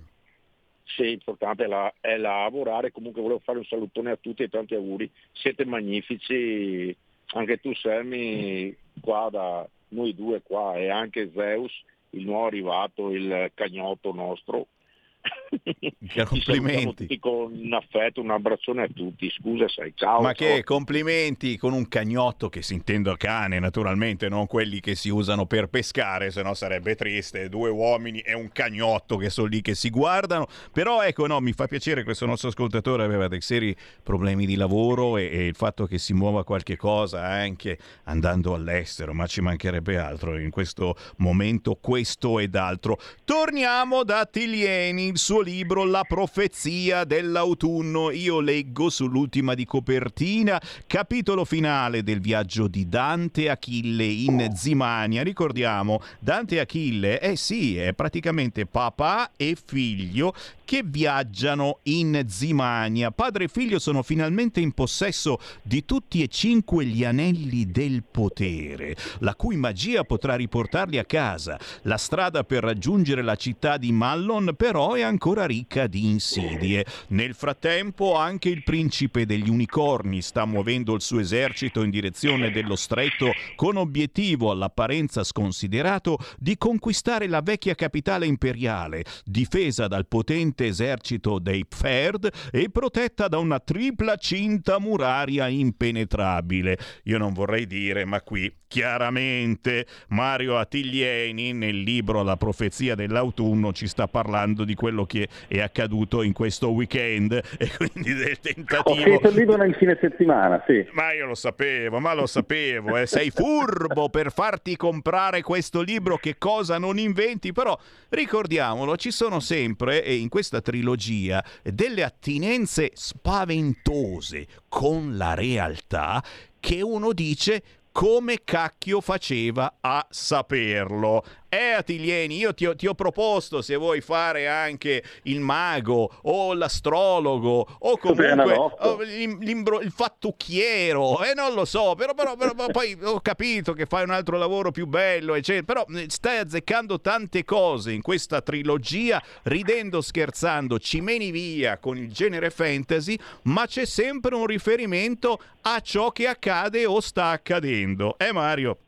Sì, l'importante è, la- è lavorare, comunque volevo fare un salutone a tutti e tanti auguri, siete magnifici, anche tu Sammy, qua da noi due qua e anche Zeus, il nuovo arrivato, il cagnotto nostro. Complimenti. con affetto, un abbraccione a tutti, scusa sai, ciao. Ma ciao. che complimenti con un cagnotto che si intende a cane, naturalmente, non quelli che si usano per pescare, se no sarebbe triste. Due uomini e un cagnotto che sono lì che si guardano. Però ecco, no, mi fa piacere questo nostro ascoltatore aveva dei seri problemi di lavoro e, e il fatto che si muova qualche cosa anche andando all'estero, ma ci mancherebbe altro in questo momento, questo ed altro. Torniamo da Attiglieni, il suo libro La profezia dell'autunno. Io leggo sull'ultima di copertina, capitolo finale del viaggio di Dante e Achille in Zimania. Ricordiamo, Dante e Achille, eh sì, è praticamente papà e figlio che viaggiano in Zimania. Padre e figlio sono finalmente in possesso di tutti e cinque gli anelli del potere, la cui magia potrà riportarli a casa. La strada per raggiungere la città di Mallon però è ancora ricca di insidie. Nel frattempo anche il principe degli unicorni sta muovendo il suo esercito in direzione dello stretto con obiettivo all'apparenza sconsiderato di conquistare la vecchia capitale imperiale, difesa dal potente esercito dei Pferd e protetta da una tripla cinta muraria impenetrabile. Io non vorrei dire, ma qui chiaramente Mario Attiglieni nel libro La profezia dell'autunno ci sta parlando di quello che è accaduto in questo weekend [laughs] e quindi del Ho tentativo il libro nel fine settimana, sì. ma io lo sapevo, ma lo sapevo, eh. sei furbo per farti comprare questo libro, che cosa non inventi, però ricordiamolo, ci sono sempre, e in questa trilogia, delle attinenze spaventose con la realtà che uno dice come cacchio faceva a saperlo. Eh, Atilieni, io ti ho, ti ho proposto se vuoi fare anche il mago o l'astrologo o comunque o l'imbro- il fattucchiero, e eh, non lo so, però, però- però- però poi ho capito che fai un altro lavoro più bello, eccetera. Però eh, stai azzeccando tante cose in questa trilogia, ridendo, scherzando, ci meni via con il genere fantasy, ma c'è sempre un riferimento a ciò che accade o sta accadendo. Eh Mario?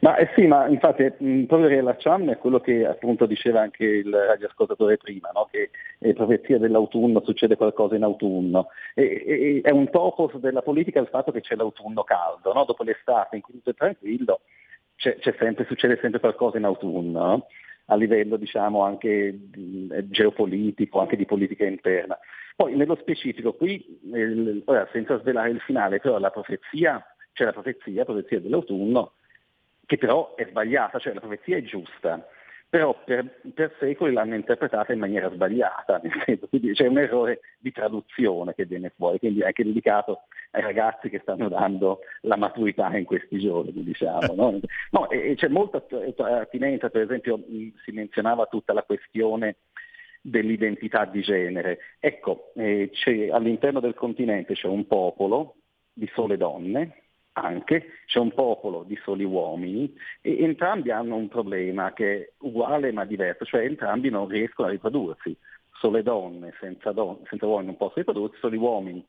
Ma eh sì, ma infatti mh, proprio riallacciarmi a quello che appunto diceva anche il radioascoltatore prima, no? che eh, profezia dell'autunno succede qualcosa in autunno. E, e- è un topos della politica il fatto che c'è l'autunno caldo, no? dopo l'estate in cui tutto è tranquillo, c'è, c'è sempre, succede sempre qualcosa in autunno, no? a livello diciamo anche mh, geopolitico, anche di politica interna. Poi nello specifico qui, eh, ora, senza svelare il finale, però la profezia, c'è la profezia, profezia dell'autunno, che però è sbagliata, cioè la profezia è giusta, però per, per secoli l'hanno interpretata in maniera sbagliata, nel senso, quindi c'è un errore di traduzione che viene fuori, quindi è anche dedicato ai ragazzi che stanno dando la maturità in questi giorni, diciamo. No? No, e, e c'è molta att- attinenza, per esempio si menzionava tutta la questione dell'identità di genere. Ecco, eh, all'interno del continente c'è un popolo di sole donne, anche, c'è un popolo di soli uomini e entrambi hanno un problema che è uguale ma diverso, cioè entrambi non riescono a riprodursi. Sole donne senza, don- senza uomini non possono riprodursi, soli uomini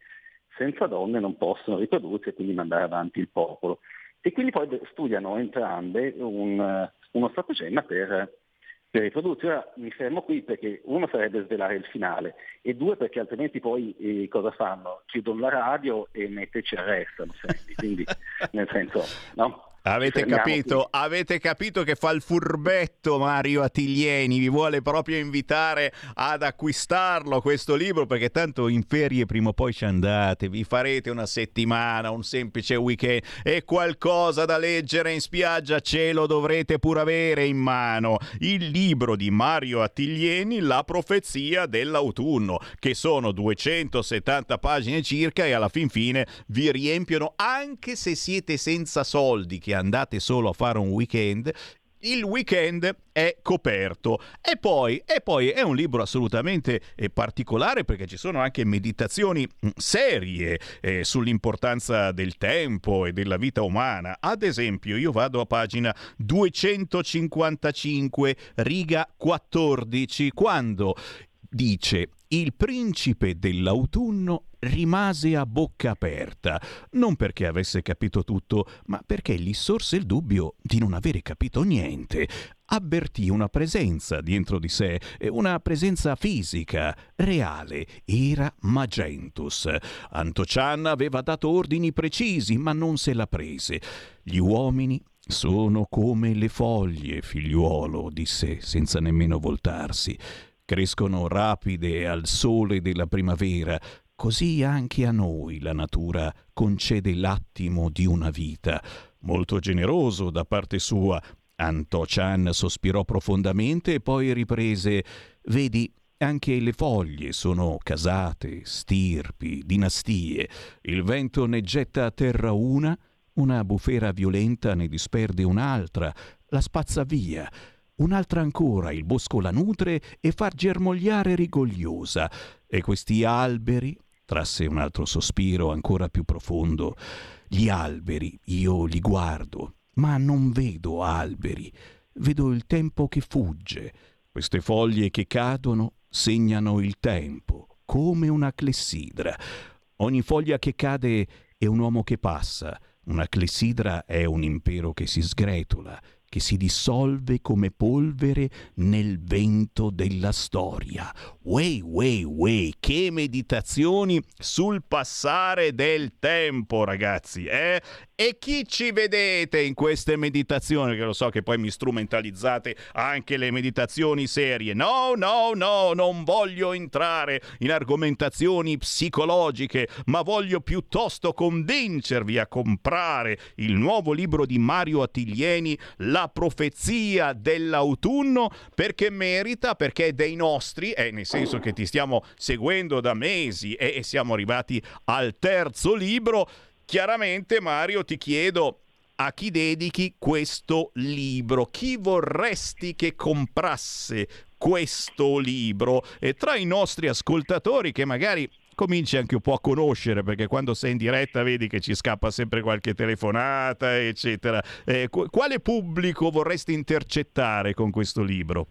senza donne non possono riprodursi e quindi mandare avanti il popolo. E quindi poi studiano entrambe un, uno stratagemma per, per riprodursi. Ora mi fermo qui perché uno sarebbe svelare il finale e due perché altrimenti poi eh, cosa fanno? Chiudono la radio e arrestano, senti. quindi [laughs] nel senso, no? Avete capito? Avete capito che fa il furbetto Mario Attiglieni, vi vuole proprio invitare ad acquistarlo questo libro perché tanto in ferie prima o poi ci andate, vi farete una settimana, un semplice weekend e qualcosa da leggere in spiaggia ce lo dovrete pure avere in mano. Il libro di Mario Attiglieni, La profezia dell'autunno, che sono 270 pagine circa e alla fin fine vi riempiono anche se siete senza soldi che andate solo a fare un weekend il weekend è coperto e poi, e poi è un libro assolutamente eh, particolare perché ci sono anche meditazioni mm, serie eh, sull'importanza del tempo e della vita umana. Ad esempio, io vado a pagina 255, riga 14, quando dice il principe dell'autunno rimase a bocca aperta, non perché avesse capito tutto, ma perché gli sorse il dubbio di non avere capito niente. Avvertì una presenza dentro di sé, una presenza fisica, reale. Era Magentus. Antocian aveva dato ordini precisi, ma non se la prese. Gli uomini sono come le foglie, figliuolo, disse senza nemmeno voltarsi. Crescono rapide al sole della primavera, così anche a noi la natura concede l'attimo di una vita. Molto generoso da parte sua. Antochan sospirò profondamente e poi riprese Vedi, anche le foglie sono casate, stirpi, dinastie. Il vento ne getta a terra una, una bufera violenta ne disperde un'altra, la spazza via. Un'altra ancora il bosco la nutre e fa germogliare rigogliosa. E questi alberi, trasse un altro sospiro ancora più profondo, gli alberi io li guardo, ma non vedo alberi, vedo il tempo che fugge. Queste foglie che cadono segnano il tempo, come una clessidra. Ogni foglia che cade è un uomo che passa, una clessidra è un impero che si sgretola, che si dissolve come polvere nel vento della storia. Wey, wey, wey, che meditazioni sul passare del tempo, ragazzi, eh? E chi ci vedete in queste meditazioni? Che lo so che poi mi strumentalizzate anche le meditazioni serie. No, no, no, non voglio entrare in argomentazioni psicologiche, ma voglio piuttosto convincervi a comprare il nuovo libro di Mario Attiglieni, La profezia dell'autunno, perché merita, perché è dei nostri, è nel senso che ti stiamo seguendo da mesi e, e siamo arrivati al terzo libro. Chiaramente Mario ti chiedo a chi dedichi questo libro, chi vorresti che comprasse questo libro? E tra i nostri ascoltatori che magari cominci anche un po' a conoscere perché quando sei in diretta vedi che ci scappa sempre qualche telefonata eccetera. Eh, quale pubblico vorresti intercettare con questo libro?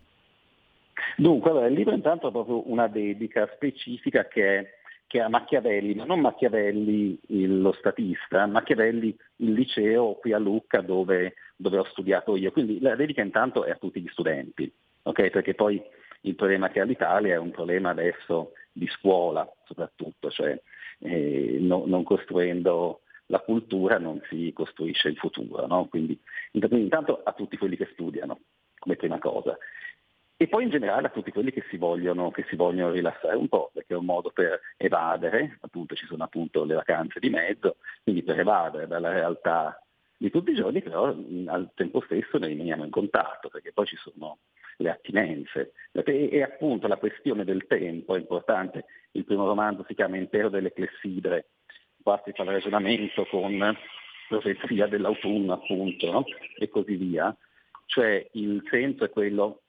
Dunque, il libro intanto ha proprio una dedica specifica che è che a Machiavelli, ma non Machiavelli il, lo statista, Machiavelli il liceo qui a Lucca dove, dove, ho studiato io. Quindi la dedica intanto è a tutti gli studenti, okay? perché poi il problema che ha l'Italia è un problema adesso di scuola soprattutto, cioè eh, no, non costruendo la cultura non si costruisce il futuro. No? Quindi, intanto a tutti quelli che studiano come prima cosa e poi in generale a tutti quelli che si, vogliono, che si vogliono rilassare un po', perché è un modo per evadere, appunto ci sono appunto le vacanze di mezzo, quindi per evadere dalla realtà di tutti i giorni, però al tempo stesso ne rimaniamo in contatto, perché poi ci sono le attinenze. E, e appunto la questione del tempo è importante. Il primo romanzo si chiama Impero delle clessidre, qua si fa il ragionamento con profezia dell'autunno appunto, no? e così via. Cioè il senso è quello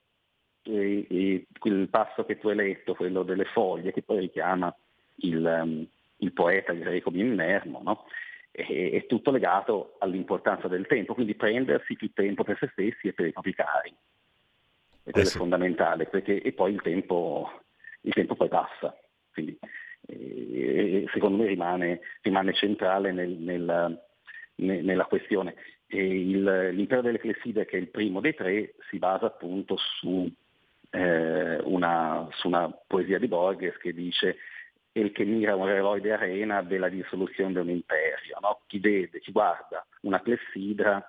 e, e quel passo che tu hai letto, quello delle foglie, che poi richiama il, um, il poeta direi come Innermo, no? è, è, tutto legato all'importanza del tempo, quindi prendersi più tempo per se stessi e per i propri cari. E quello eh sì. è fondamentale, perché e poi il tempo, il tempo poi passa. Quindi, eh, secondo me rimane, rimane centrale nel, nel, nel, nella questione. Il, l'impero delle Clesside, che è il primo dei tre, si basa appunto su eh, una, su una poesia di Borges che dice il che mira un eroe di arena della dissoluzione di un imperio. No? Chi vede, chi guarda una clessidra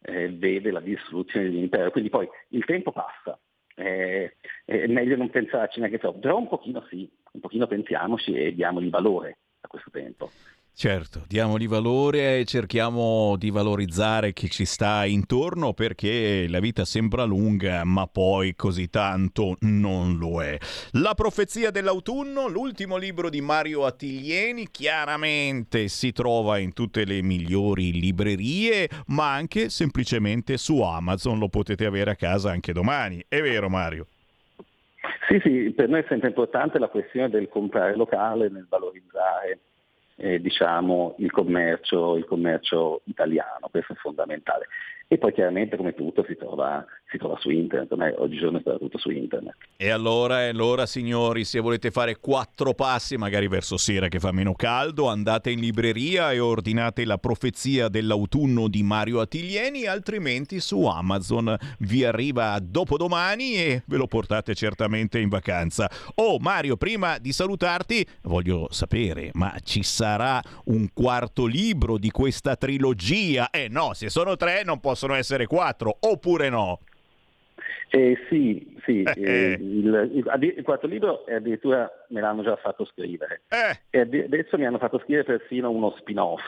eh, vede la dissoluzione di un imperio. Quindi poi il tempo passa, eh, è meglio non pensarci neanche troppo, però un pochino sì, un pochino pensiamoci e diamogli valore a questo tempo. Certo, diamogli valore e cerchiamo di valorizzare chi ci sta intorno perché la vita sembra lunga, ma poi così tanto non lo è. La profezia dell'autunno, l'ultimo libro di Mario Attiglieni, chiaramente si trova in tutte le migliori librerie, ma anche semplicemente su Amazon, lo potete avere a casa anche domani. È vero Mario? Sì, sì, per noi è sempre importante la questione del comprare locale, nel valorizzare eh, diciamo, il, commercio, il commercio italiano, questo è fondamentale. E poi chiaramente come tutto si trova, si trova su internet, ormai oggigiorno è tutto su internet. E allora, allora signori, se volete fare quattro passi, magari verso sera che fa meno caldo, andate in libreria e ordinate la profezia dell'autunno di Mario Attiglieni, altrimenti su Amazon vi arriva dopodomani e ve lo portate certamente in vacanza. Oh Mario, prima di salutarti voglio sapere, ma ci sarà un quarto libro di questa trilogia? Eh no, se sono tre non posso possono essere quattro, oppure no? Eh, sì, sì eh, il, il, il, quarto libro addirittura me l'hanno già fatto scrivere eh. e adesso mi hanno fatto scrivere persino uno spin-off,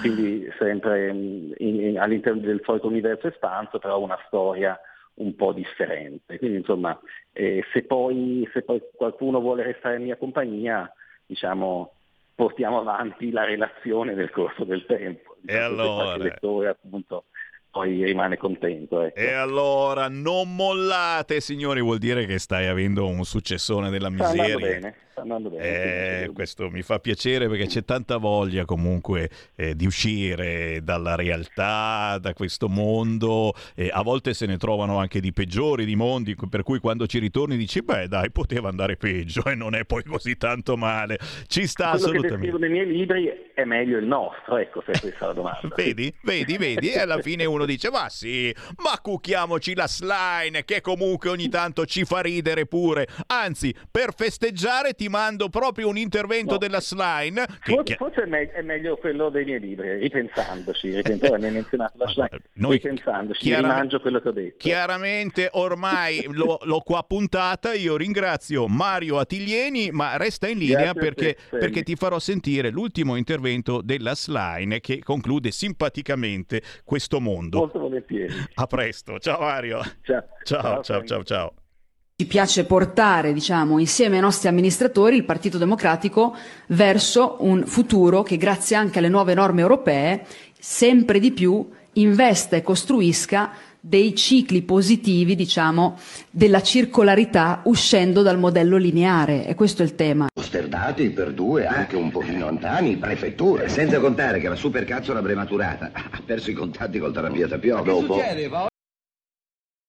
quindi sempre in, in, all'interno del solito universo espanso, però una storia un po' differente. Quindi insomma, eh, se poi, se, poi, qualcuno vuole restare in mia compagnia, diciamo, portiamo avanti la relazione nel corso del tempo. E allora? Il lettore appunto poi rimane contento. Ecco. E allora non mollate, signori, vuol dire che stai avendo un successone della miseria. Sta bene, sta andando bene. Eh, questo mi fa piacere perché c'è tanta voglia comunque eh, di uscire dalla realtà, da questo mondo. Eh, a volte se ne trovano anche di peggiori, di mondi, per cui quando ci ritorni dici, beh dai, poteva andare peggio e non è poi così tanto male. Ci sta Quello che assolutamente. descrivo nei miei libri è meglio il nostro, ecco se è questa la domanda. [laughs] Vedi, vedi, vedi, e alla fine uno dice: Ma sì, ma cucchiamoci la slime, che comunque ogni tanto ci fa ridere pure. Anzi, per festeggiare ti mando proprio un intervento No. della slime. Forse, che- forse è, me- è meglio quello dei miei libri, ripensandoci, [laughs] ripensando, mi hai menzionato la slide, noi ripensandoci, mi chiaramente- rimangio quello che ho detto. Chiaramente ormai [laughs] l'ho, l'ho qua puntata, io ringrazio Mario Attiglieni, ma resta in linea perché, te, perché ti farò sentire l'ultimo intervento della Slime che conclude simpaticamente questo mondo. Molto volentieri. A presto, ciao Mario. Ciao, ciao, ciao, ciao. ciao. Ci piace portare, diciamo, insieme ai nostri amministratori il Partito Democratico verso un futuro che, grazie anche alle nuove norme europee, sempre di più investa e costruisca dei cicli positivi, diciamo, della circolarità uscendo dal modello lineare. E questo è il tema. Posterdati per due, anche un pochino lontani, prefetture. Senza contare che la supercazzola prematurata [laughs] ha perso i contatti col terapia tapioca. Dopo.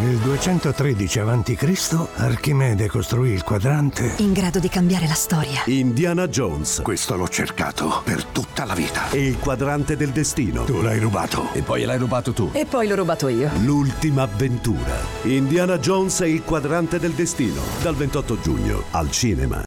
Nel 213 a.C. Archimede costruì il quadrante In grado di cambiare la storia. Indiana Jones. Questo l'ho cercato per tutta la vita. E il quadrante del destino. Tu l'hai rubato. E poi l'hai rubato tu. E poi l'ho rubato io. L'ultima avventura. Indiana Jones e il quadrante del destino. Dal 28 giugno al cinema.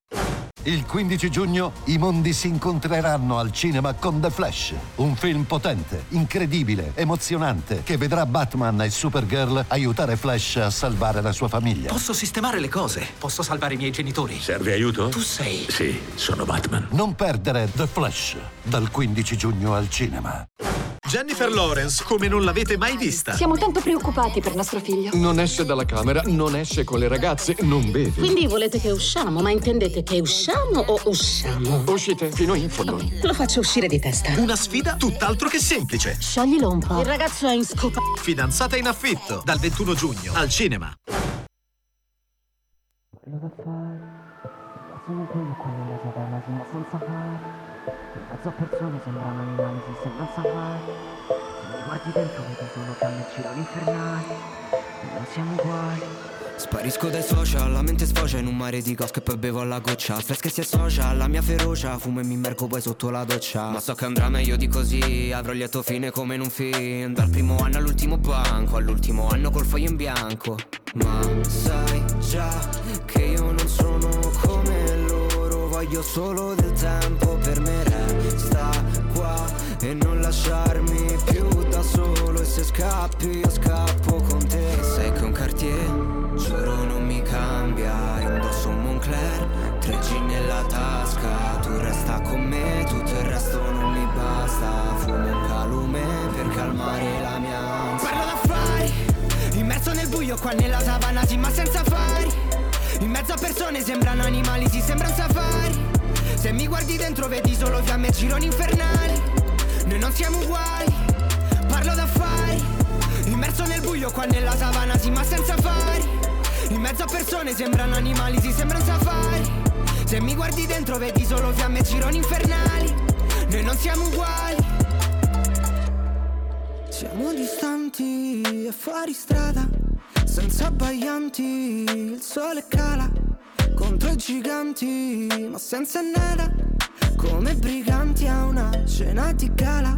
Il 15 giugno i mondi si incontreranno al cinema con The Flash, un film potente, incredibile, emozionante, che vedrà Batman e Supergirl aiutare Flash a salvare la sua famiglia. Posso sistemare le cose, posso salvare i miei genitori. Serve aiuto? Tu sei. Sì, sono Batman. Non perdere The Flash, dal 15 giugno al cinema. Jennifer Lawrence, come non l'avete mai vista. Siamo tanto preoccupati per nostro figlio. Non esce dalla camera, non esce con le ragazze, non beve. Quindi volete che usciamo, ma intendete che usciamo o usciamo? Uscite fino in fondo. Lo faccio uscire di testa. Una sfida tutt'altro che semplice. Scioglilo un po'. Il ragazzo è in scopa. Fidanzata in affitto, dal 21 giugno al cinema. Quello da fare, sono quello con la ma senza fare. Mezzo a persone sembrano animali si sembra safari. Se mi guardi dentro vedi solo fiamme e gironi infernali. Non siamo uguali. Sparisco dai social, la mente sfocia in un mare di cose che poi bevo alla goccia Flash che si associa alla mia ferocia, fumo e mi immergo poi sotto la doccia Ma so che andrà meglio di così, avrò il lieto fine come in un film Dal primo anno all'ultimo banco, all'ultimo anno col foglio in bianco Ma sai già Voglio solo del tempo per me. Resta qua E non lasciarmi più da solo. E se scappi io scappo con te. Sai che un Cartier Giuro non mi cambia, indosso un Moncler, 3G nella tasca, tu resta con me, tutto il resto non mi basta, fumo un calume per calmare la mia ansia. Parlo d'affari, immerso nel buio qua nella savana, sì ma senza fari. In mezzo a persone sembrano animali, sì sembra un safari. Se mi guardi dentro vedi solo fiamme e gironi infernali. Noi non siamo uguali, parlo d'affari. Immerso nel buio qua nella savana, sì ma senza fari. In mezzo a persone sembrano animali, sì sembra un safari. Se mi guardi dentro vedi solo fiamme e gironi infernali. Noi non siamo uguali. Siamo distanti e fuori strada, senza abbaglianti, il sole cala contro i giganti, ma senza nada, come briganti a una cena di gala.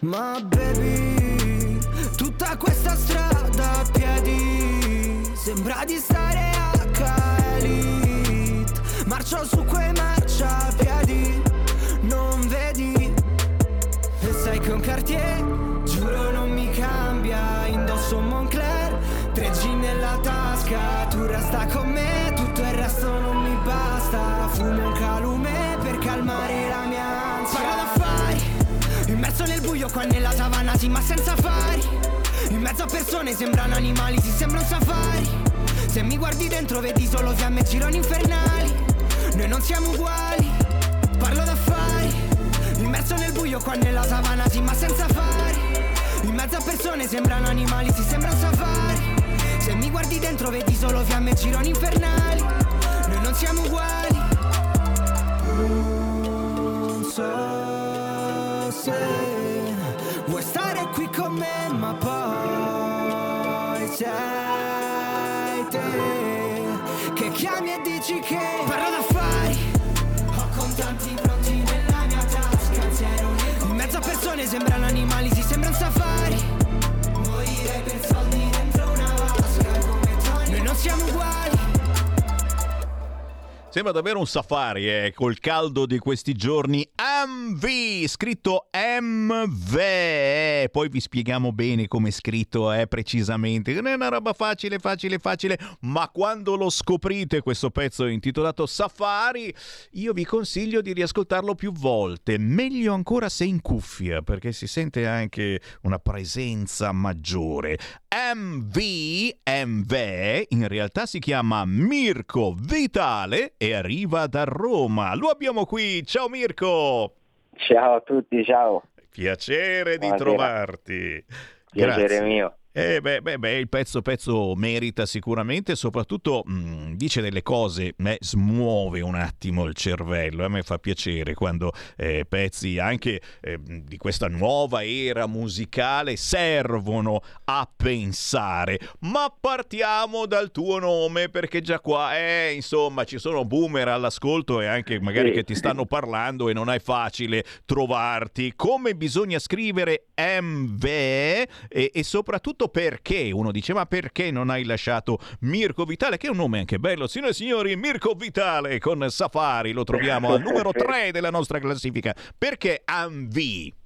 Ma baby, tutta questa strada a piedi Sembra di stare a Elite Marcio su quei marciapiedi Non vedi E sai che un Cartier Giuro non mi cambia Indosso un Moncler 3G nella tasca Tu resta con me Tutto il resto non mi basta. Fumo un calume per calmare la mia ansia. Parlo d'affari Immerso nel buio qua nella savana sì ma senza fari. In mezzo a persone sembrano animali si sembra un safari. Se mi guardi dentro vedi solo fiamme e gironi infernali. Noi non siamo uguali. Parlo d'affari Immerso nel buio qua nella savana sì ma senza fari. In mezzo a persone sembrano animali si sembra un safari guardi dentro vedi solo fiamme e gironi infernali. Noi non siamo uguali. Non so se vuoi stare qui con me ma poi sei te che chiami e dici che parlo d'affari Sembra davvero un safari, eh, col caldo di questi giorni. MV, scritto MV. eh, Poi vi spieghiamo bene come è scritto eh, precisamente. Non è una roba facile, facile, facile. Ma quando lo scoprite, questo pezzo intitolato Safari, io vi consiglio di riascoltarlo più volte. Meglio ancora se in cuffia, perché si sente anche una presenza maggiore. MV, MV, in realtà si chiama Mirko Vitale e arriva da Roma. Lo abbiamo qui. Ciao Mirko! Ciao a tutti, ciao. Piacere di Buonasera. trovarti. Piacere Grazie. mio. Eh beh, beh, beh, il pezzo, pezzo merita sicuramente, soprattutto mh, dice delle cose, eh, smuove un attimo il cervello. A me fa piacere quando eh, pezzi anche eh, di questa nuova era musicale servono a pensare. Ma partiamo dal tuo nome, perché già qua, eh, insomma, ci sono boomer all'ascolto e anche magari Sì. che ti stanno parlando e non è facile trovarti. Come bisogna scrivere MV e, e soprattutto perché uno dice ma perché non hai lasciato Mirko Vitale che è un nome anche bello signore e signori Mirko Vitale con Safari lo troviamo al numero 3 della nostra classifica perché AMV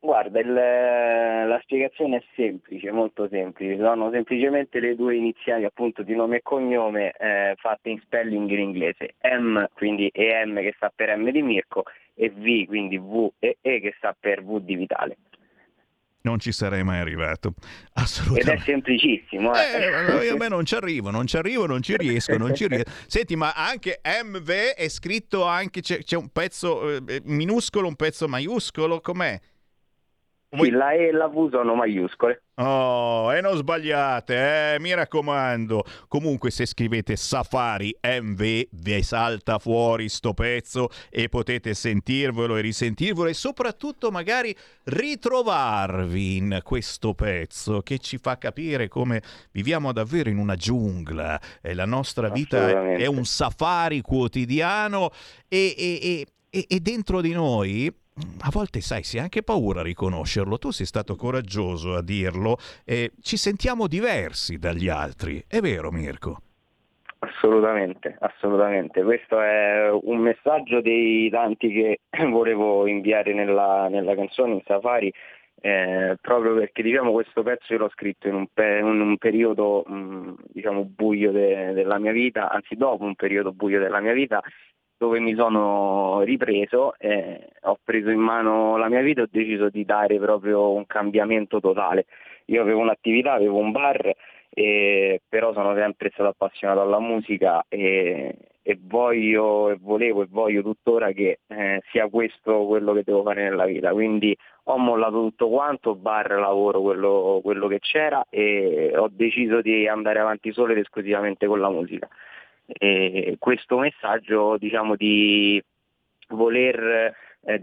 Guarda, il- la spiegazione è semplice, molto semplice. Sono semplicemente le due iniziali appunto di nome e cognome eh, fatte in spelling in inglese. M, quindi EM che sta per M di Mirko, e V, quindi V e E che sta per V di Vitale. Non ci sarei mai arrivato Ed è assolutamente semplicissimo. Eh. Eh, io- a me non ci arrivo, non ci arrivo, non ci riesco, non ci riesco. [laughs] Senti, ma anche MV è scritto anche, c'è, c'è un pezzo eh, minuscolo, un pezzo maiuscolo, com'è? Sì, la E e la V sono maiuscole. Oh, e non sbagliate, eh, mi raccomando. Comunque, se scrivete Safari MV, vi salta fuori sto pezzo e potete sentirvelo e risentirvelo e soprattutto magari ritrovarvi in questo pezzo che ci fa capire come viviamo davvero in una giungla e la nostra vita è, un safari quotidiano e- e- e- e dentro di noi a volte, sai, si ha anche paura a riconoscerlo. Tu sei stato coraggioso a dirlo. e ci sentiamo diversi dagli altri. È vero, Mirko? Assolutamente, assolutamente. Questo è un messaggio dei tanti che [clears throat] volevo inviare nella, nella canzone in Safari, eh, proprio perché diciamo questo pezzo io l'ho scritto in un, pe- in un periodo mh, diciamo buio de- della mia vita, anzi dopo un periodo buio della mia vita, dove mi sono ripreso, eh, ho preso in mano la mia vita e ho deciso di dare proprio un cambiamento totale. Io avevo un'attività, avevo un bar, e- però sono sempre stato appassionato alla musica e, e voglio e volevo e voglio tuttora che eh, sia questo quello che devo fare nella vita. Quindi ho mollato tutto quanto, bar, lavoro, quello, quello che c'era e ho deciso di andare avanti solo ed esclusivamente con la musica. E questo messaggio diciamo di voler eh,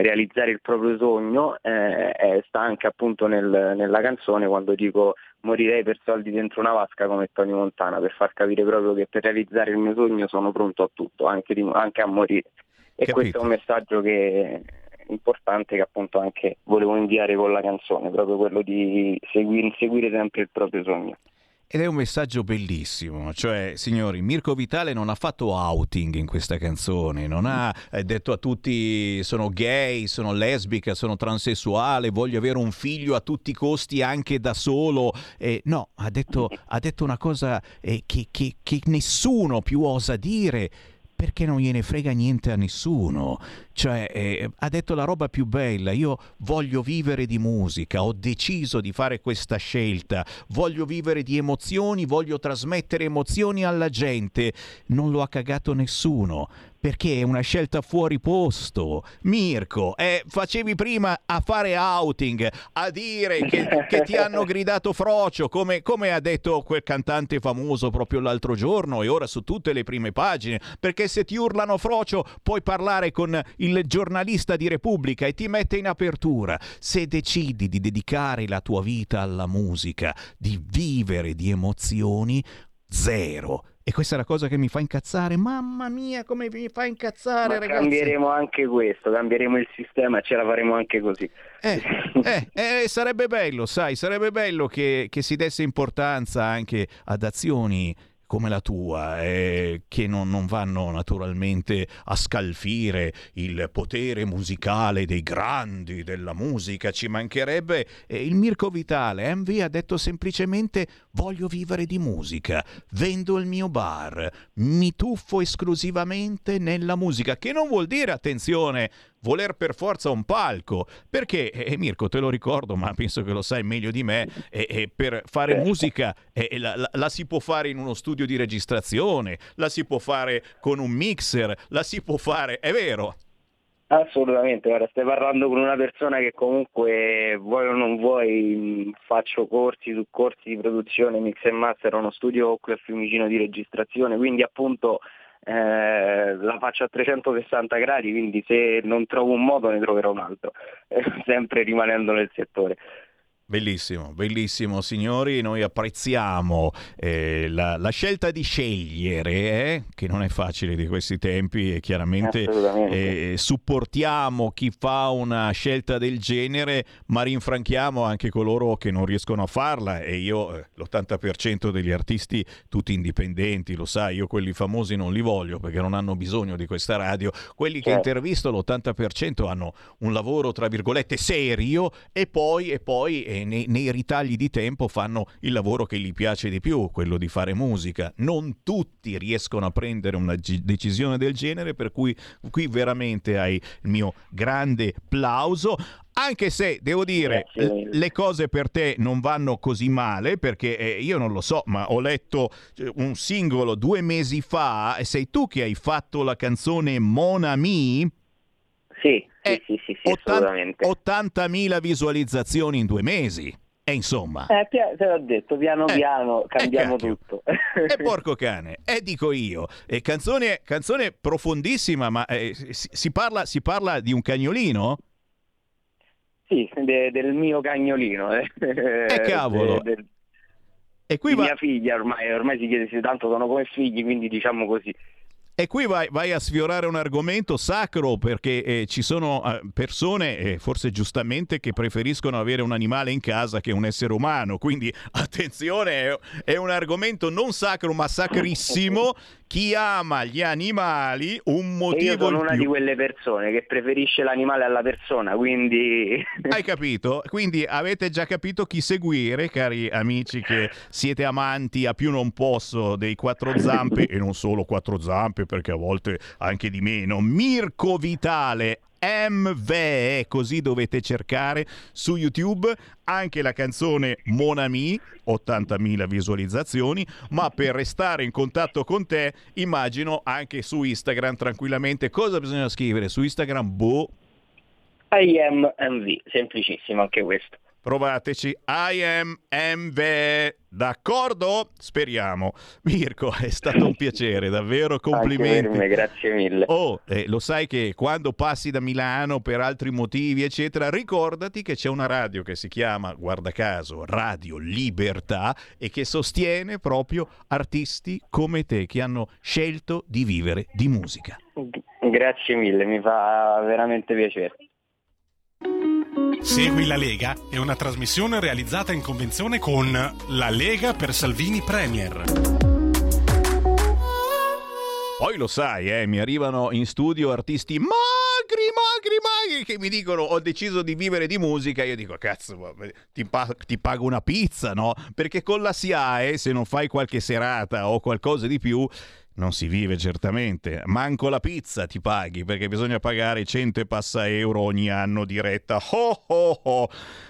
realizzare il proprio sogno eh, sta anche appunto nel- nella canzone quando dico morirei per soldi dentro una vasca come Tony Montana per far capire proprio che per realizzare il mio sogno sono pronto a tutto, anche, di- anche a morire. E Capito. questo è un messaggio che importante che appunto anche volevo inviare con la canzone, proprio quello di seguire, seguire sempre il proprio sogno. Ed è un messaggio bellissimo, cioè signori, Mirko Vitale non ha fatto outing in questa canzone, non ha eh, detto a tutti sono gay, sono lesbica, sono transessuale, voglio avere un figlio a tutti i costi anche da solo. Eh, no, ha detto, ha detto una cosa eh, che, che, che nessuno più osa dire perché non gliene frega niente a nessuno. Cioè, eh, ha detto la roba più bella, io voglio vivere di musica, ho deciso di fare questa scelta, voglio vivere di emozioni, voglio trasmettere emozioni alla gente. Non lo ha cagato nessuno perché è una scelta fuori posto. Mirko, eh, facevi prima a fare outing, a dire che, che ti [laughs] hanno gridato frocio, come, come, ha detto quel cantante famoso proprio l'altro giorno e ora su tutte le prime pagine, perché se ti urlano frocio puoi parlare con il giornalista di Repubblica e ti mette in apertura. Se decidi di dedicare la tua vita alla musica, di vivere di emozioni, zero e questa è la cosa che mi fa incazzare. Mamma mia, come mi fa incazzare, Ma ragazzi. Cambieremo anche questo, cambieremo il sistema ce la faremo anche così. Eh, eh, eh, sarebbe bello, sai, sarebbe bello che, che si desse importanza anche ad azioni come la tua, eh, che non, non, vanno naturalmente a scalfire il potere musicale dei grandi della musica, ci mancherebbe. Eh, il Mirko Vitale, MV, ha detto semplicemente voglio vivere di musica, vendo il mio bar, mi tuffo esclusivamente nella musica, che non vuol dire, attenzione, voler per forza un palco, perché eh, Mirko te lo ricordo, ma penso che lo sai meglio di me, eh, eh, per fare certo. musica la, la, la, si può fare in uno studio di registrazione, la si può fare con un mixer, la si può fare, è vero. Assolutamente, guarda, stai parlando con una persona che comunque vuoi o non vuoi faccio corsi su corsi di produzione, mix e master, uno studio qui a Fiumicino di registrazione, quindi appunto eh, la faccio a 360 gradi, quindi se non trovo un modo ne troverò un altro, [laughs] sempre rimanendo nel settore. Bellissimo, bellissimo signori, noi apprezziamo eh, la, la, scelta di scegliere, eh, che non è facile di questi tempi e chiaramente eh, supportiamo chi fa una scelta del genere, ma rinfranchiamo anche coloro che non riescono a farla. E io eh, l'80% degli artisti tutti indipendenti, lo sai, io quelli famosi non li voglio perché non hanno bisogno di questa radio, quelli che certo. intervisto l'80% hanno un lavoro tra virgolette serio e poi, e poi eh, nei, nei, ritagli di tempo fanno il lavoro che gli piace di più, quello di fare musica. Non tutti riescono a prendere una g- decisione del genere, per cui qui veramente hai il mio grande plauso. Anche se devo dire, le cose per te non vanno così male, perché eh, io non lo so, ma ho letto eh, un singolo due mesi fa, e sei tu che hai fatto la canzone Mon Ami? Sì, sì, sì, sì, sì 80.000 visualizzazioni in due mesi. E insomma... Eh, te l'ho detto, piano eh, piano cambiamo eh, tutto. [laughs] e porco cane, e dico io, e canzone, canzone profondissima, ma eh, si, si, parla, si, parla, di un cagnolino? Sì, de, del mio cagnolino. E eh, cavolo! De, de, e qui va... mia figlia ormai, ormai si chiede se tanto sono come figli, quindi diciamo così. E qui vai, vai, a sfiorare un argomento sacro perché eh, ci sono eh, persone, eh, forse giustamente, che preferiscono avere un animale in casa che un essere umano. Quindi [laughs] attenzione, è, è un argomento non sacro ma sacrissimo [laughs] chi ama gli animali un motivo e io sono una più. di quelle persone che preferisce l'animale alla persona quindi [laughs] hai capito quindi avete già capito chi seguire cari amici che siete amanti a più non posso dei quattro zampe e non solo quattro zampe perché a volte anche di meno Mirko Vitale MVE, così dovete cercare su YouTube anche la canzone Mon Ami, 80.000 visualizzazioni, ma per restare in contatto con te immagino anche su Instagram tranquillamente. Cosa bisogna scrivere su Instagram? Boh. I am MV, semplicissimo anche questo. Provateci. I am MV. D'accordo? Speriamo. Mirko, [laughs] è stato un piacere, davvero complimenti. Me, grazie mille. Oh, eh, lo sai che quando passi da Milano per altri motivi, eccetera, ricordati che c'è una radio che si chiama, guarda caso, Radio Libertà e che sostiene proprio artisti come te che hanno scelto di vivere di musica. Grazie mille, mi fa veramente piacere. Segui la Lega è una trasmissione realizzata in convenzione con La Lega per Salvini Premier. Poi lo sai, eh, mi arrivano in studio artisti magri, magri, magri che mi dicono ho deciso di vivere di musica. Io dico cazzo, ti, pa- ti pago una pizza, no? Perché con la SIAE, se non fai qualche serata o qualcosa di più, non si vive certamente, manco la pizza ti paghi perché bisogna pagare 100 e passa euro ogni anno diretta. Oh oh oh!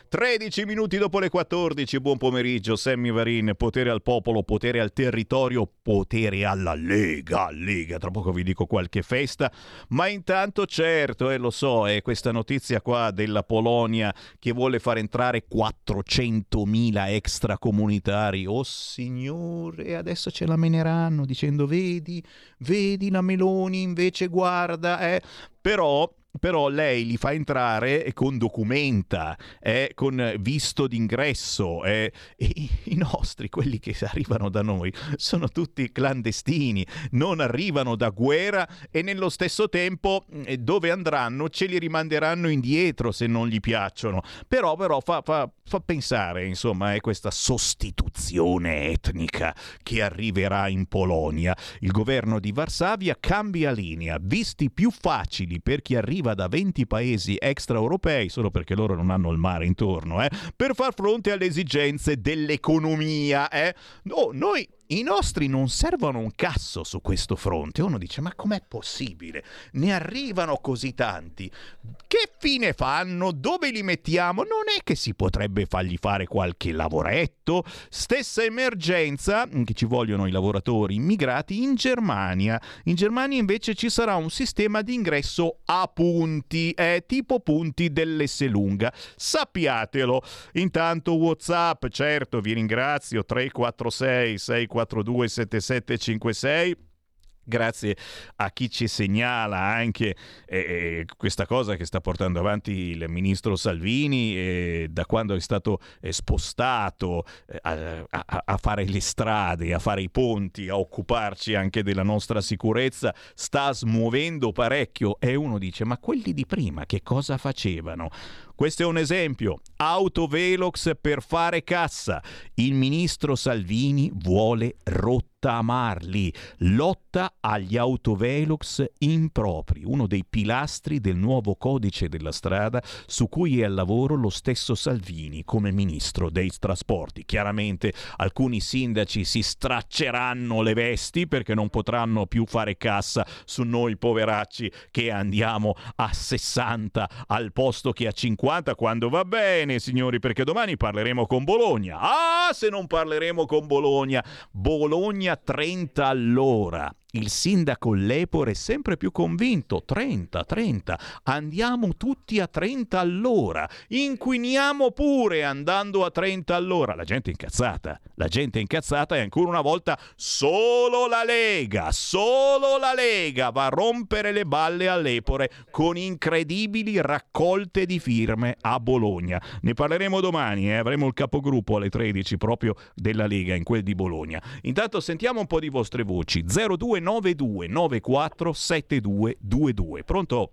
13 minuti dopo le 14, buon pomeriggio, Sammy Varin, potere al popolo, potere al territorio, potere alla Lega, Lega, tra poco vi dico qualche festa, ma intanto certo, e eh, lo so, è questa notizia qua della Polonia che vuole far entrare 400.000 extracomunitari, oh signore, adesso ce la meneranno dicendo vedi, vedi la Meloni invece guarda, eh, però però lei li fa entrare con documenta, eh, con visto d'ingresso. Eh, i, nostri, quelli che arrivano da noi, sono tutti clandestini, non arrivano da guerra e nello stesso tempo eh, dove andranno ce li rimanderanno indietro se non gli piacciono. Però, però fa, fa, fa pensare, insomma, è questa sostituzione etnica che arriverà in Polonia. Il governo di Varsavia cambia linea, visti più facili per chi arriva arriva da 20 paesi extraeuropei, solo perché loro non hanno il mare intorno, eh, per far fronte alle esigenze dell'economia. Eh. No, noi i nostri non servono un cazzo su questo fronte. Uno dice: Ma com'è possibile? Ne arrivano così tanti. Che fine fanno? Dove li mettiamo? Non è che si potrebbe fargli fare qualche lavoretto? Stessa emergenza che ci vogliono i lavoratori immigrati in Germania. In Germania invece ci sarà un sistema di ingresso a punti, eh, tipo punti dell'Esselunga. Sappiatelo. Intanto WhatsApp, certo, vi ringrazio 346 646 342 7756 grazie a chi ci segnala anche eh, questa cosa che sta portando avanti il ministro Salvini eh, da quando è stato eh, spostato a, a, a, fare le strade, a fare i ponti, a occuparci anche della nostra sicurezza, sta smuovendo parecchio e uno dice ma quelli di prima che cosa facevano? Questo è un esempio. Autovelox per fare cassa. Il ministro Salvini vuole rottamarli. Lotta agli autovelox impropri, uno dei pilastri del nuovo codice della strada su cui è al lavoro lo stesso Salvini come ministro dei trasporti. Chiaramente alcuni sindaci si stracceranno le vesti perché non potranno più fare cassa su noi poveracci che andiamo a 60 al posto che a 50 50 quando va bene, signori, perché domani parleremo con Bologna. Ah, se non parleremo con Bologna, Bologna 30 all'ora. Il sindaco Lepore è sempre più convinto, 30, 30, andiamo tutti a 30 all'ora, inquiniamo pure andando a 30 all'ora. La gente è incazzata, la gente è incazzata e ancora una volta solo la Lega, solo la Lega va a rompere le balle a Lepore con incredibili raccolte di firme a Bologna. Ne parleremo domani, eh? avremo il capogruppo alle 13 proprio della Lega in quel di Bologna. Intanto sentiamo un po' di vostre voci. 02 0292 94 7222. Pronto?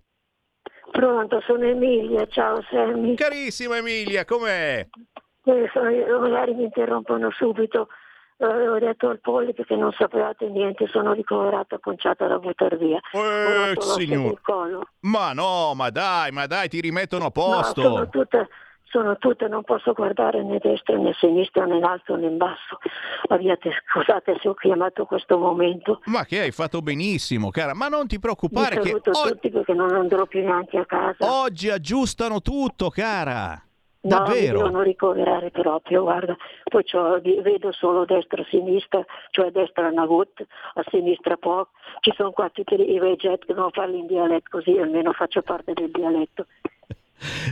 Pronto, sono Emilia, ciao Sammy. Carissima Emilia, com'è? Eh, magari mi interrompono subito. Eh, ho detto al Polli che non sapevate niente, sono ricoverata conciata da buttare via. Eh, signor. Ma no, ma dai, ma dai, ti rimettono a posto. No, sono tutte, sono tutte, non posso guardare né destra né sinistra né in alto né in basso. Abbiate, scusate se ho chiamato questo momento. Ma che hai fatto benissimo, cara, ma non ti preoccupare Mi che o- tutti perché non andrò più neanche a casa. oggi aggiustano tutto, cara. No, Davvero? devono ricoverare proprio, guarda, poi vedo solo destra e sinistra, cioè destra una gutta, a sinistra poco, ci sono qua tutti i veget che devono farli in dialetto così almeno faccio parte del dialetto.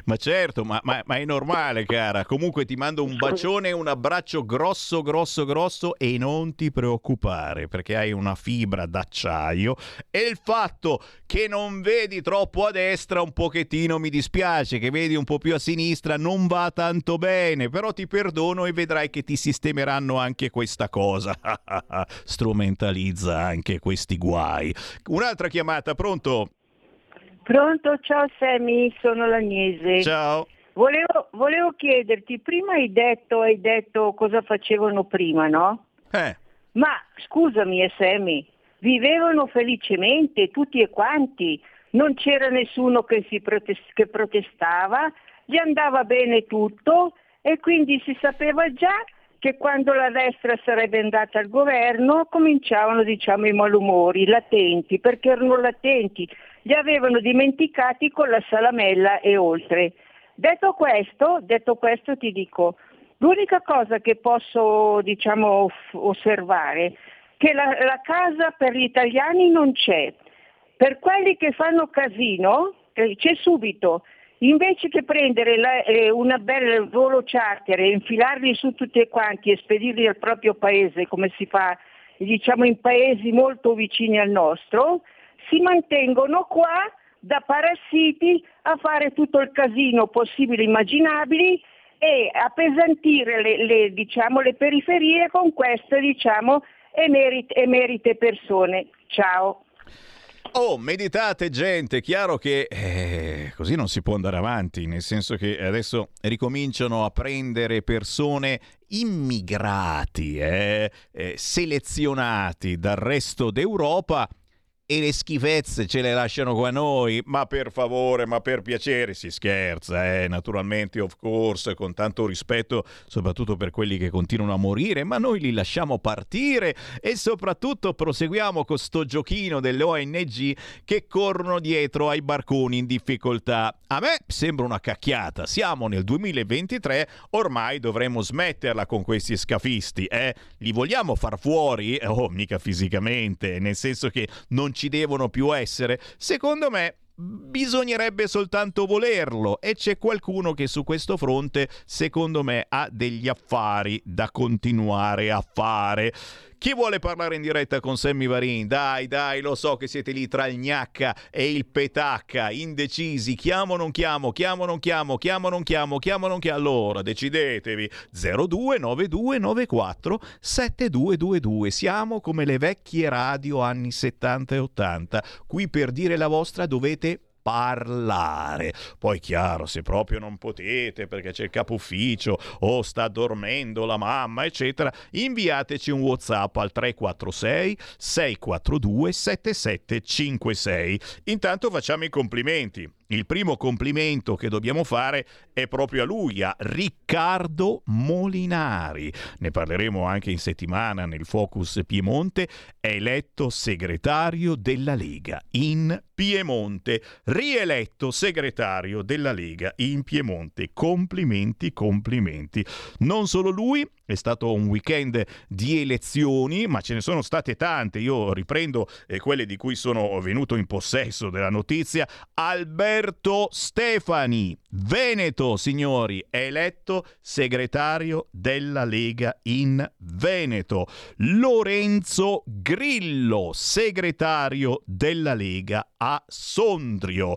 Ma certo, ma, ma- ma è normale, cara. Comunque ti mando un bacione un abbraccio grosso, grosso, grosso e non ti preoccupare perché hai una fibra d'acciaio e il fatto che non vedi troppo a destra un pochettino mi dispiace, che vedi un po' più a sinistra non va tanto bene, però ti perdono e vedrai che ti sistemeranno anche questa cosa. [laughs] Strumentalizza anche questi guai. Un'altra chiamata, pronto? Pronto, ciao Sammy, sono l'Agnese. Ciao. Volevo, volevo chiederti, prima hai detto, hai detto cosa facevano prima, no? Eh. Ma scusami, Semi, vivevano felicemente tutti e quanti, non c'era nessuno che, si protest- che protestava, gli andava bene tutto e quindi si sapeva già che quando la destra sarebbe andata al governo cominciavano diciamo, i malumori latenti, perché erano latenti, li avevano dimenticati con la salamella e oltre. Detto questo, detto questo ti dico, l'unica cosa che posso diciamo, osservare è che la, la casa per gli italiani non c'è. Per quelli che fanno casino eh, c'è subito. Invece che prendere la, eh, una bella volo charter e infilarli su tutti quanti e spedirli al proprio paese come si fa diciamo in paesi molto vicini al nostro, si mantengono qua da parassiti a fare tutto il casino possibile e immaginabili e appesantire le, le, diciamo, le periferie con queste diciamo, emerite, emerite persone. Ciao. Oh, meditate gente, chiaro che eh, così non si può andare avanti, nel senso che adesso ricominciano a prendere persone immigrati, eh, eh, selezionati dal resto d'Europa e le schifezze ce le lasciano qua noi, ma per favore, ma per piacere, si scherza, eh, naturalmente, of course, con tanto rispetto, soprattutto per quelli che continuano a morire, ma noi li lasciamo partire e soprattutto proseguiamo con sto giochino delle ONG che corrono dietro ai barconi in difficoltà. A me sembra una cacchiata, siamo nel 2023, ormai dovremmo smetterla con questi scafisti, eh? Li vogliamo far fuori? Oh, mica fisicamente, nel senso che non ci devono più essere? Secondo me bisognerebbe soltanto volerlo e c'è qualcuno che su questo fronte secondo me ha degli affari da continuare a fare. Chi vuole parlare in diretta con Sammy Varin? Dai, dai, lo so che siete lì tra il gnacca e il petacca, indecisi. Chiamo o non chiamo, chiamo o non chiamo, chiamo o non chiamo, chiamo o non chiamo. Allora, decidetevi. 029294 7222. Siamo come le vecchie radio anni 70 e 80. Qui per dire la vostra dovete parlare. Poi chiaro, se proprio non potete perché c'è il capo ufficio o sta dormendo la mamma, eccetera, inviateci un WhatsApp al 346 642 7756. Intanto facciamo i complimenti. Il primo complimento che dobbiamo fare è proprio a lui, a Riccardo Molinari. Ne parleremo anche in settimana nel Focus Piemonte. È eletto segretario della Lega in Piemonte. Rieletto segretario della Lega in Piemonte. Complimenti, complimenti. Non solo lui, è stato un weekend di elezioni, ma ce ne sono state tante. Io riprendo eh, quelle di cui sono venuto in possesso della notizia. Alberto Stefani, Veneto, signori, è eletto segretario della Lega in Veneto. Lorenzo Grillo, segretario della Lega a Sondrio.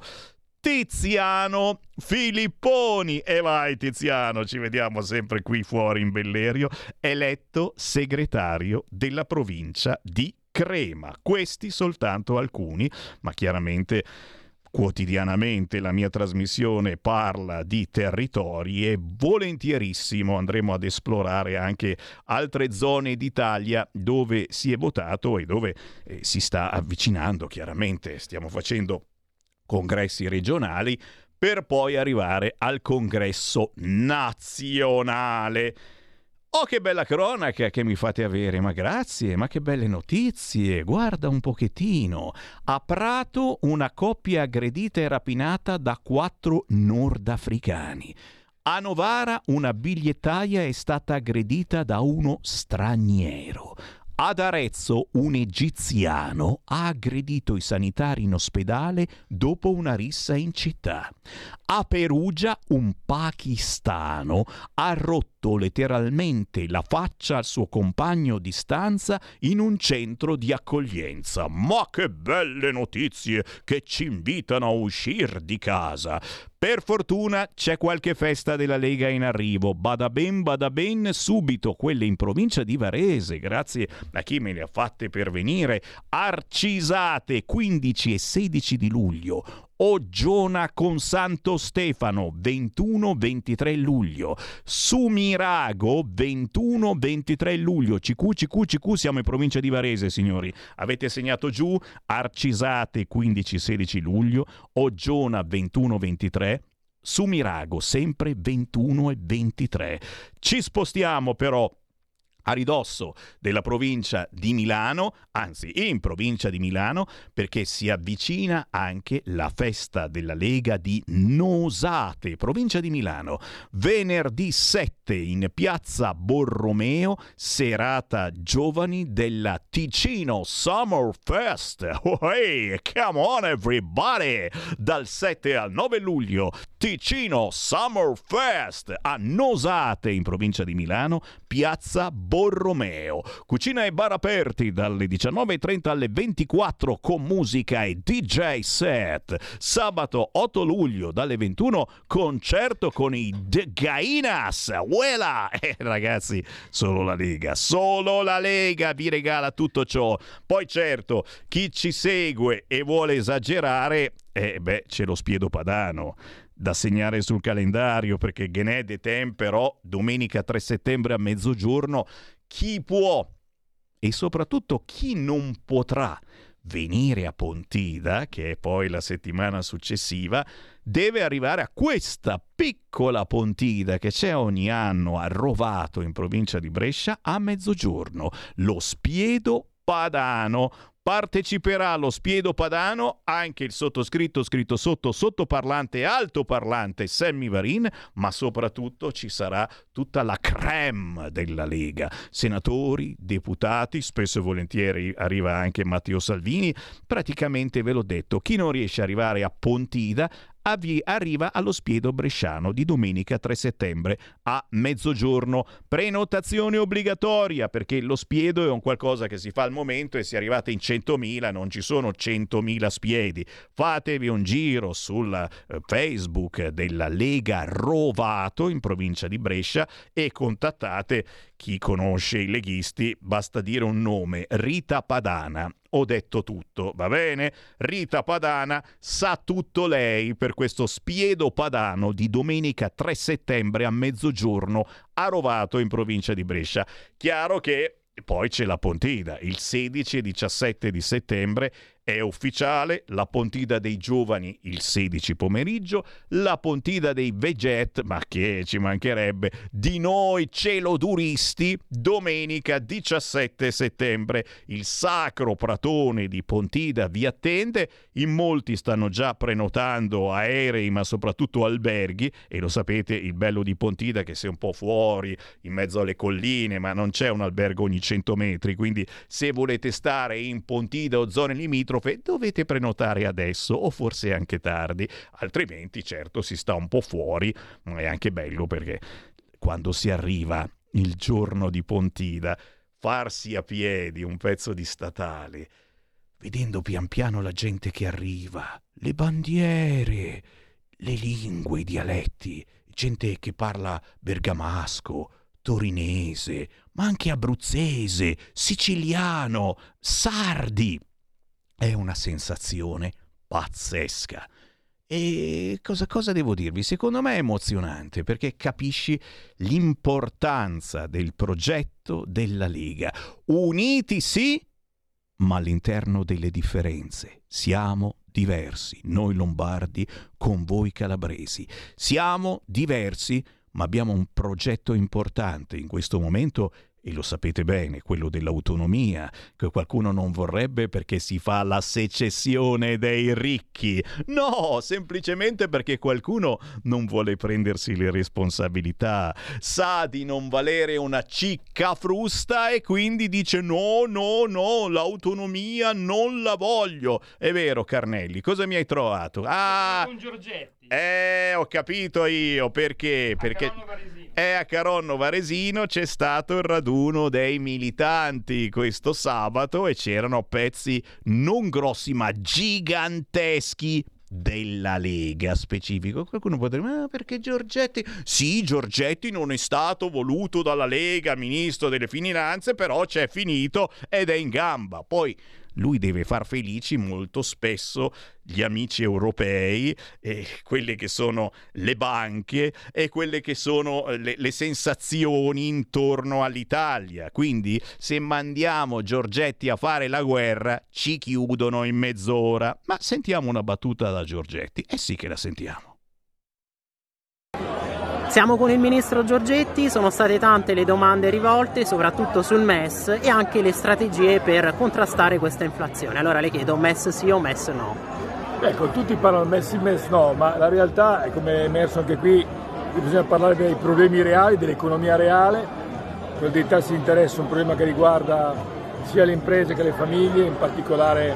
Tiziano Filipponi. E vai Tiziano, ci vediamo sempre qui fuori in Bellerio, eletto segretario della provincia di Crema. Questi soltanto alcuni, ma chiaramente quotidianamente la mia trasmissione parla di territori e volentierissimo andremo ad esplorare anche altre zone d'Italia dove si è votato e dove eh, si sta avvicinando chiaramente. Stiamo facendo congressi regionali per poi arrivare al congresso nazionale. Oh, che bella cronaca che mi fate avere, ma grazie, ma che belle notizie. Guarda un pochettino. A Prato una coppia aggredita e rapinata da quattro nordafricani. A Novara una bigliettaia è stata aggredita da uno straniero. Ad Arezzo un egiziano ha aggredito i sanitari in ospedale dopo una rissa in città. A Perugia un pakistano ha rotto letteralmente la faccia al suo compagno di stanza in un centro di accoglienza. Ma che belle notizie che ci invitano a uscire di casa. Per fortuna c'è qualche festa della Lega in arrivo. Bada ben, bada ben, subito quelle in provincia di Varese, grazie a chi me le ha fatte pervenire. Arcisate 15 e 16 di luglio. Oggiona con Santo Stefano 21-23 luglio, Sumirago 21-23 luglio, CQ, CQ, CQ, siamo in provincia di Varese signori, avete segnato giù, Arcisate 15-16 luglio, Oggiona 21-23, Sumirago sempre 21 e 23. Ci spostiamo però a ridosso della provincia di Milano, anzi in provincia di Milano, perché si avvicina anche la festa della Lega di Nosate, provincia di Milano. Venerdì 7 in piazza Borromeo, serata giovani della Ticino Summer Fest. Oh, hey, come on everybody! Dal 7 al 9 luglio, Ticino Summer Fest a Nosate in provincia di Milano, piazza Borromeo. Borromeo. Cucina e bar aperti dalle 19.30 alle 24 con musica e DJ set. Sabato 8 luglio dalle 21 concerto con i The Gainas. Uela! [laughs] Eh, ragazzi, solo la Lega, solo la Lega vi regala tutto ciò. Poi certo, chi ci segue e vuole esagerare, eh beh, c'è lo spiedo padano da segnare sul calendario perché Genè de Temperò domenica 3 settembre a mezzogiorno chi può e soprattutto chi non potrà venire a Pontida, che è poi la settimana successiva, deve arrivare a questa piccola Pontida che c'è ogni anno a Rovato in provincia di Brescia a mezzogiorno, lo Spiedo Padano, Parteciperà allo Spiedo Padano anche il sottoscritto scritto sotto sottoparlante altoparlante Sammy Varin, ma soprattutto ci sarà tutta la crème della Lega. Senatori, deputati, spesso e volentieri arriva anche Matteo Salvini. Praticamente ve l'ho detto, chi non riesce ad arrivare a Pontida avvi- arriva allo Spiedo Bresciano di domenica 3 settembre a mezzogiorno. Prenotazione obbligatoria perché lo Spiedo è un qualcosa che si fa al momento e se arrivate in 100.000 non ci sono 100.000 spiedi. Fatevi un giro sul eh, Facebook della Lega Rovato in provincia di Brescia e contattate chi conosce i leghisti, basta dire un nome, Rita Padana. Ho detto tutto, va bene? Rita Padana sa tutto lei per questo spiedo padano di domenica 3 settembre a mezzogiorno a Rovato in provincia di Brescia. Chiaro che poi c'è la Pontida, il 16 e 17 di settembre è ufficiale, la Pontida dei giovani il 16 pomeriggio, la Pontida dei Veget, ma che ci mancherebbe, di noi celoduristi, domenica 17 settembre. Il sacro pratone di Pontida vi attende, in molti stanno già prenotando aerei, ma soprattutto alberghi, e lo sapete, il bello di Pontida che sei un po' fuori, in mezzo alle colline, ma non c'è un albergo ogni 100 metri, quindi se volete stare in Pontida o zone limitrofe, dovete prenotare adesso o forse anche tardi, altrimenti certo si sta un po' fuori, ma è anche bello perché quando si arriva il giorno di Pontida, farsi a piedi un pezzo di statale, vedendo pian piano la gente che arriva, le bandiere, le lingue, i dialetti, gente che parla bergamasco, torinese, ma anche abruzzese, siciliano, sardi. È una sensazione pazzesca. E cosa, cosa, devo dirvi? Secondo me è emozionante perché capisci l'importanza del progetto della Lega. Uniti sì, ma all'interno delle differenze. Siamo diversi, noi lombardi con voi calabresi. Siamo diversi, ma abbiamo un progetto importante in questo momento e lo sapete bene, quello dell'autonomia, che qualcuno non vorrebbe perché si fa la secessione dei ricchi. No, semplicemente perché qualcuno non vuole prendersi le responsabilità, sa di non valere una cicca frusta e quindi dice no, no, no, l'autonomia non la voglio. È vero, Carnelli, cosa mi hai trovato? Ah, con Giorgetti. Eh, ho capito io perché. Perché è a Caronno Varesino c'è stato il raduno dei militanti questo sabato e c'erano pezzi non grossi ma giganteschi della Lega specifico. Qualcuno potrebbe dire, ma perché Giorgetti? Sì, Giorgetti non è stato voluto dalla Lega, ministro delle finanze, però c'è finito ed è in gamba. Poi lui deve far felici molto spesso gli amici europei, e quelle che sono le banche e quelle che sono eh, le, le sensazioni intorno all'Italia. Quindi se mandiamo Giorgetti a fare la guerra ci chiudono in mezz'ora. Ma sentiamo una battuta da Giorgetti. Eh sì che la sentiamo. Siamo con il ministro Giorgetti, sono state tante le domande rivolte, soprattutto sul MES e anche le strategie per contrastare questa inflazione. Allora le chiedo MES sì o MES no? Ecco, tutti parlano MES sì, MES no, ma la realtà è come è emerso anche qui, bisogna parlare dei problemi reali, dell'economia reale, quello dei tassi di interesse un problema che riguarda sia le imprese che le famiglie, in particolare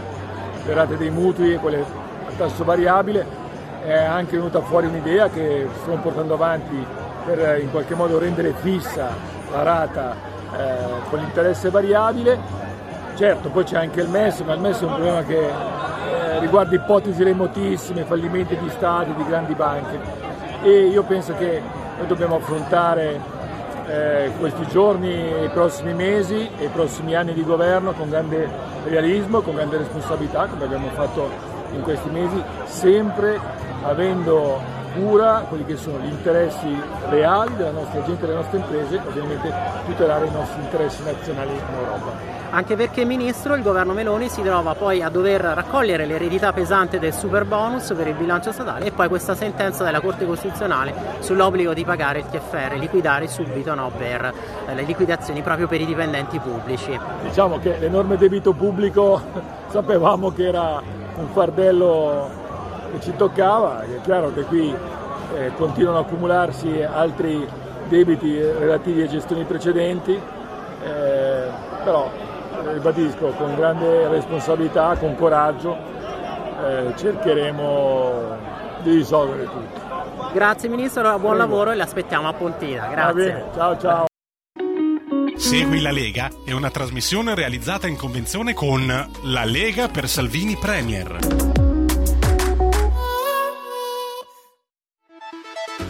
le rate dei mutui e quelle a tasso variabile è anche venuta fuori un'idea che stiamo portando avanti per in qualche modo rendere fissa la rata eh, con l'interesse variabile. Certo, poi c'è anche il MES, ma il MES è un problema che eh, riguarda ipotesi remotissime, fallimenti di stati, di grandi banche e io penso che noi dobbiamo affrontare eh, questi giorni, i prossimi mesi e i prossimi anni di governo con grande realismo, con grande responsabilità, come abbiamo fatto in questi mesi, sempre avendo cura quelli che sono gli interessi reali della nostra gente e delle nostre imprese ovviamente tutelare i nostri interessi nazionali in Europa. Anche perché, Ministro, il governo Meloni si trova poi a dover raccogliere l'eredità pesante del super bonus per il bilancio statale e poi questa sentenza della Corte Costituzionale sull'obbligo di pagare il TFR, liquidare subito no, per eh, le liquidazioni proprio per i dipendenti pubblici. Diciamo che l'enorme debito pubblico [laughs] sapevamo che era un fardello che ci toccava, è chiaro che qui eh, continuano a accumularsi altri debiti relativi a gestioni precedenti, eh, però ribadisco con grande responsabilità, con coraggio eh, cercheremo di risolvere tutto. Grazie Ministro, buon Prego. lavoro e l'aspettiamo a Pontina. Grazie. Ciao ciao. Segui la Lega è una trasmissione realizzata in convenzione con La Lega per Salvini Premier.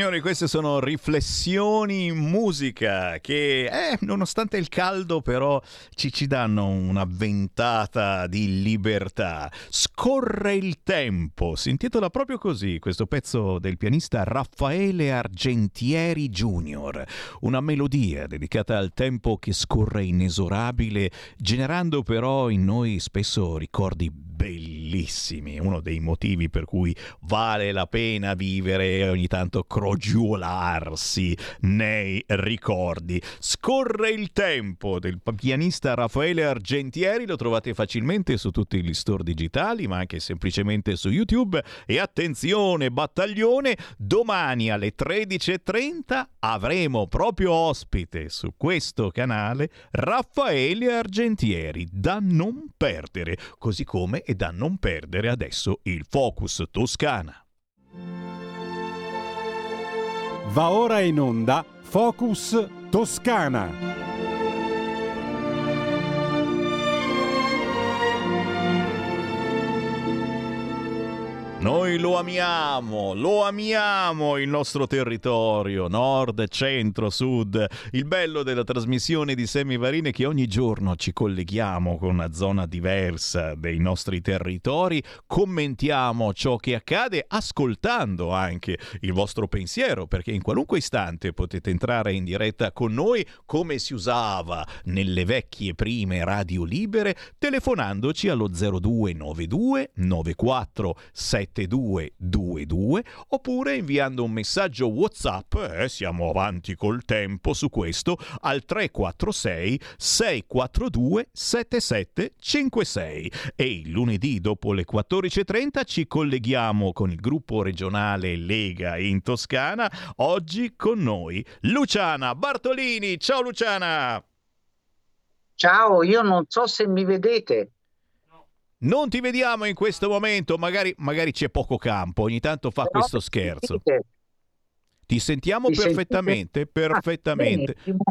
Signori, queste sono riflessioni in musica che, eh, nonostante il caldo, però ci, ci danno una ventata di libertà. Scorre il tempo, si intitola proprio così questo pezzo del pianista Raffaele Argentieri Jr., una melodia dedicata al tempo che scorre inesorabile, generando però in noi spesso ricordi bellissimi, uno dei motivi per cui vale la pena vivere e ogni tanto crogiolarsi nei ricordi. Scorre il tempo del pianista Raffaele Argentieri, lo trovate facilmente su tutti gli store digitali, ma anche semplicemente su YouTube. E attenzione, battaglione, domani alle 13.30 avremo proprio ospite su questo canale Raffaele Argentieri, da non perdere, così come è da non perdere adesso il Focus Toscana. Va ora in onda Focus Toscana. Noi lo amiamo, lo amiamo il nostro territorio, nord, centro, sud. Il bello della trasmissione di Semivarine è che ogni giorno ci colleghiamo con una zona diversa dei nostri territori, commentiamo ciò che accade, ascoltando anche il vostro pensiero, perché in qualunque istante potete entrare in diretta con noi come si usava nelle vecchie prime radio libere, telefonandoci allo 0292 94 7222 oppure inviando un messaggio WhatsApp, eh, siamo avanti col tempo su questo, al 346 642 7756 e il lunedì dopo le 14.30 ci colleghiamo con il gruppo regionale Lega in Toscana, oggi con noi Luciana Bartolini. Ciao Luciana! Ciao, io non so se mi vedete. Non ti vediamo in questo momento, magari, magari c'è poco campo, ogni tanto fa Però questo scherzo. Ti sentiamo Mi perfettamente, sentite? Ah, perfettamente. benissimo.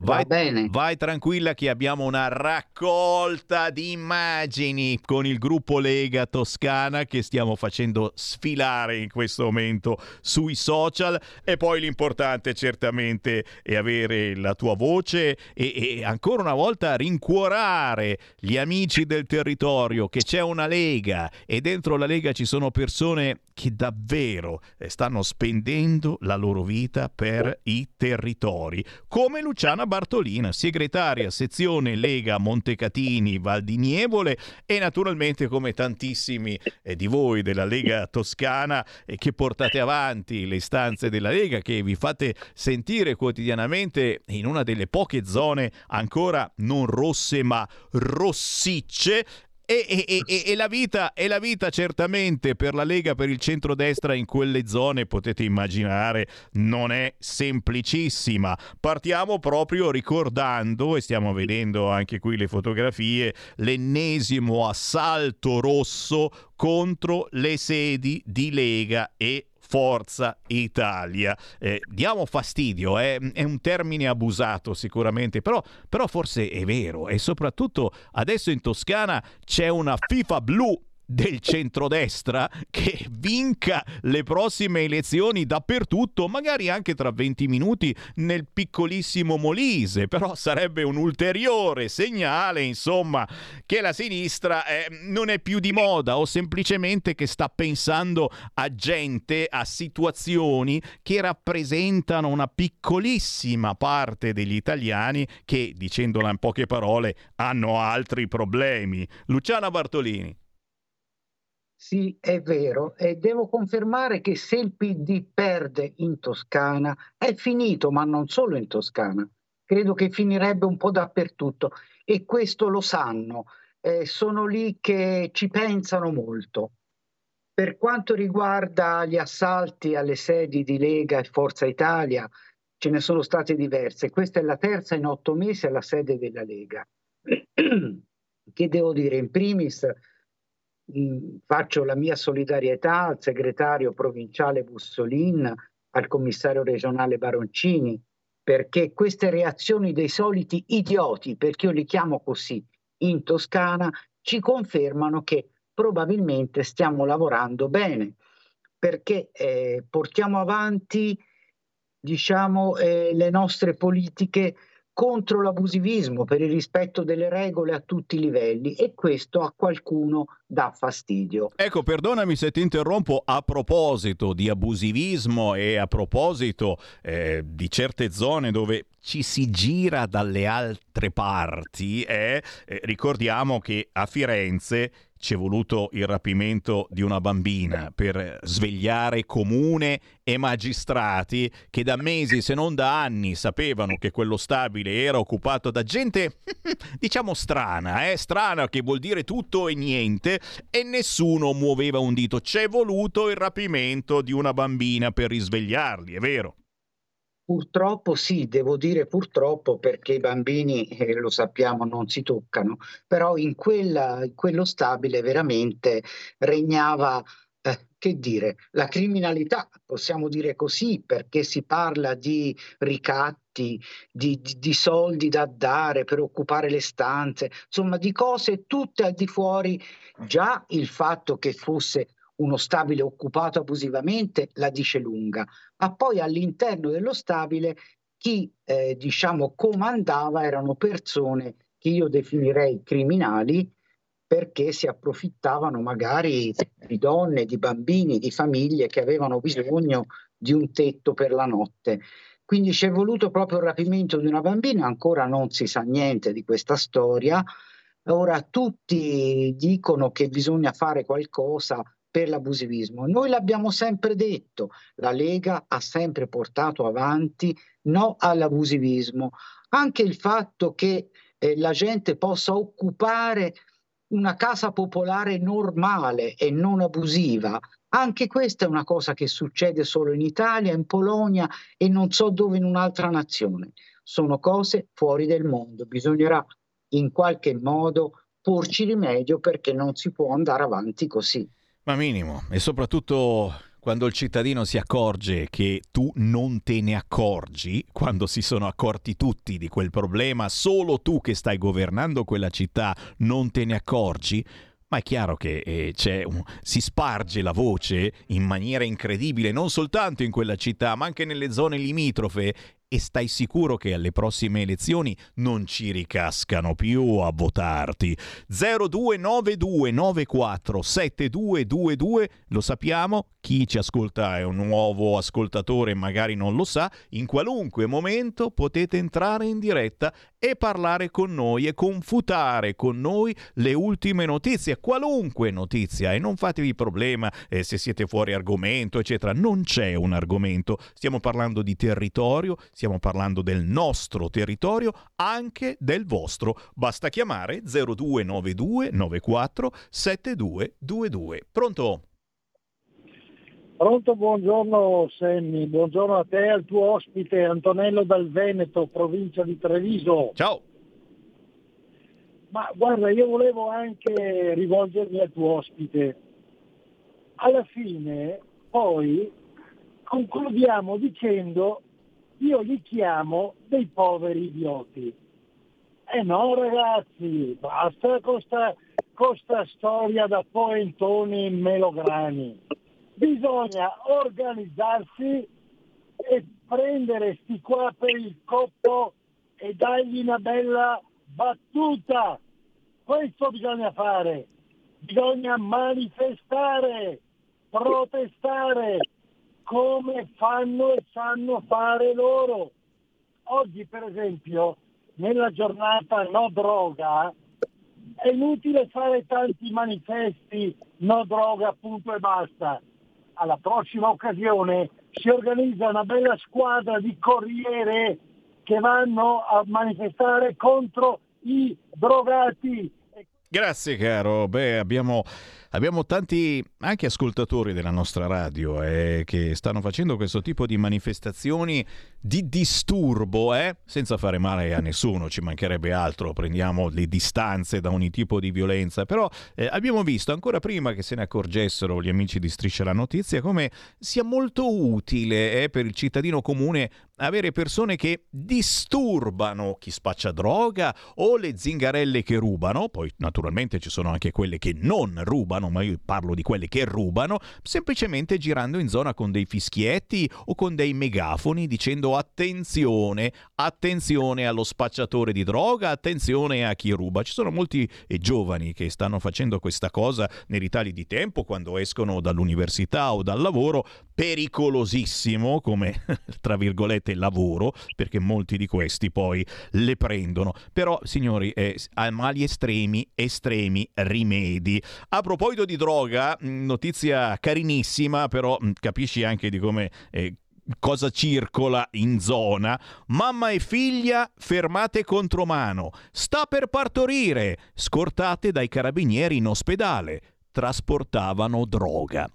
Vai, vai tranquilla che abbiamo una raccolta di immagini con il gruppo Lega Toscana che stiamo facendo sfilare in questo momento sui social. E poi l'importante certamente è avere la tua voce e, e ancora una volta rincuorare gli amici del territorio che c'è una Lega e dentro la Lega ci sono persone che davvero eh, stanno spendendo la loro vita per i territori, come Luciana Bartolina, segretaria sezione Lega Montecatini Val di Nievole e naturalmente come tantissimi eh, di voi della Lega Toscana eh, che portate avanti le istanze della Lega, che vi fate sentire quotidianamente in una delle poche zone ancora non rosse ma rossicce e, e- e- e- la vita, e la vita certamente per la Lega, per il centrodestra in quelle zone, potete immaginare, non è semplicissima. Partiamo proprio ricordando, e stiamo vedendo anche qui le fotografie, l'ennesimo assalto rosso contro le sedi di Lega e Forza Italia. Eh, diamo fastidio, eh, è un termine abusato sicuramente, però, però forse è vero e soprattutto adesso in Toscana c'è una FIFA blu del centrodestra che vinca le prossime elezioni dappertutto, magari anche tra 20 minuti nel piccolissimo Molise, però sarebbe un ulteriore segnale, insomma, che la sinistra eh, non è più di moda o semplicemente che sta pensando a gente, a situazioni che rappresentano una piccolissima parte degli italiani che, dicendola in poche parole, hanno altri problemi. Luciana Bartolini. Sì, è vero, e devo confermare che se il PD perde in Toscana è finito, ma non solo in Toscana. Credo che finirebbe un po' dappertutto e questo lo sanno. Eh, sono lì che ci pensano molto. Per quanto riguarda gli assalti alle sedi di Lega e Forza Italia, ce ne sono state diverse. Questa è la terza in otto mesi alla sede della Lega. [clears throat] Che devo dire? In primis faccio la mia solidarietà al segretario provinciale Bussolin, al commissario regionale Baroncini, perché queste reazioni dei soliti idioti, perché io li chiamo così, in Toscana, ci confermano che probabilmente stiamo lavorando bene. perché eh, portiamo avanti diciamo, eh, le nostre politiche contro l'abusivismo, per il rispetto delle regole a tutti i livelli e questo a qualcuno dà fastidio. Ecco, perdonami se ti interrompo a proposito di abusivismo e a proposito eh, di certe zone dove ci si gira dalle altre parti, eh, eh, ricordiamo che a Firenze ci è voluto il rapimento di una bambina per svegliare comune e magistrati che da mesi, se non da anni, sapevano che quello stabile era occupato da gente, [laughs] diciamo strana, eh? strana che vuol dire tutto e niente, e nessuno muoveva un dito. C'è voluto il rapimento di una bambina per risvegliarli, è vero? Purtroppo sì, devo dire purtroppo perché i bambini, eh, lo sappiamo, non si toccano, però in, quella, in quello stabile veramente regnava, eh, che dire, la criminalità, possiamo dire così, perché si parla di ricatti, di, di, di soldi da dare per occupare le stanze, insomma di cose tutte al di fuori, già il fatto che fosse uno stabile occupato abusivamente la dice lunga, ma poi all'interno dello stabile chi eh, diciamo comandava erano persone che io definirei criminali perché si approfittavano magari di donne, di bambini, di famiglie che avevano bisogno di un tetto per la notte. Quindi ci è voluto proprio il rapimento di una bambina, ancora non si sa niente di questa storia. Ora tutti dicono che bisogna fare qualcosa per l'abusivismo. Noi l'abbiamo sempre detto, la Lega ha sempre portato avanti no all'abusivismo. Anche il fatto che eh, la gente possa occupare una casa popolare normale e non abusiva, anche questa è una cosa che succede solo in Italia, in Polonia e non so dove in un'altra nazione. Sono cose fuori del mondo. Bisognerà in qualche modo porci rimedio perché non si può andare avanti così. Ma minimo, e soprattutto quando il cittadino si accorge che tu non te ne accorgi, quando si sono accorti tutti di quel problema, solo tu che stai governando quella città non te ne accorgi, ma è chiaro che eh, un, si sparge la voce in maniera incredibile, non soltanto in quella città, ma anche nelle zone limitrofe e stai sicuro che alle prossime elezioni non ci ricascano più a votarti. 0292947222 lo sappiamo, chi ci ascolta è un nuovo ascoltatore magari non lo sa, in qualunque momento potete entrare in diretta e parlare con noi e confutare con noi le ultime notizie, qualunque notizia e non fatevi problema eh, se siete fuori argomento, eccetera, non c'è un argomento, stiamo parlando di territorio, stiamo parlando del nostro territorio, anche del vostro. Basta chiamare 0292 94 7222. Pronto? Pronto, buongiorno Sammy, buongiorno a te e al tuo ospite Antonello dal Veneto, provincia di Treviso. Ciao. Ma guarda, io volevo anche rivolgermi al tuo ospite. Alla fine, poi, concludiamo dicendo io li chiamo dei poveri idioti. Eh no ragazzi, basta con questa storia da poentoni melograni. Bisogna organizzarsi e prendere sti qua per il coppo e dargli una bella battuta. Questo bisogna fare. Bisogna manifestare, protestare, come fanno e sanno fare loro. Oggi per esempio nella giornata no droga è inutile fare tanti manifesti no droga punto e basta. Alla prossima occasione si organizza una bella squadra di corriere che vanno a manifestare contro i drogati. Grazie caro, beh abbiamo Abbiamo tanti anche ascoltatori della nostra radio eh, che stanno facendo questo tipo di manifestazioni di disturbo, eh? senza fare male a nessuno, ci mancherebbe altro, prendiamo le distanze da ogni tipo di violenza, però eh, abbiamo visto ancora prima che se ne accorgessero gli amici di Striscia la Notizia come sia molto utile eh, per il cittadino comune avere persone che disturbano chi spaccia droga o le zingarelle che rubano, poi naturalmente ci sono anche quelle che non rubano, rubano, ma io parlo di quelle che rubano, semplicemente girando in zona con dei fischietti o con dei megafoni dicendo attenzione, attenzione allo spacciatore di droga, attenzione a chi ruba. Ci sono molti eh, giovani che stanno facendo questa cosa nei ritagli di tempo quando escono dall'università o dal lavoro, pericolosissimo come [laughs] tra virgolette lavoro, perché molti di questi poi le prendono. Però, signori, eh, a mali estremi, estremi rimedi. A proposito di droga, notizia carinissima, però capisci anche di come eh, cosa circola in zona. Mamma e figlia fermate contro mano. Sta per partorire, scortate dai carabinieri in ospedale trasportavano droga.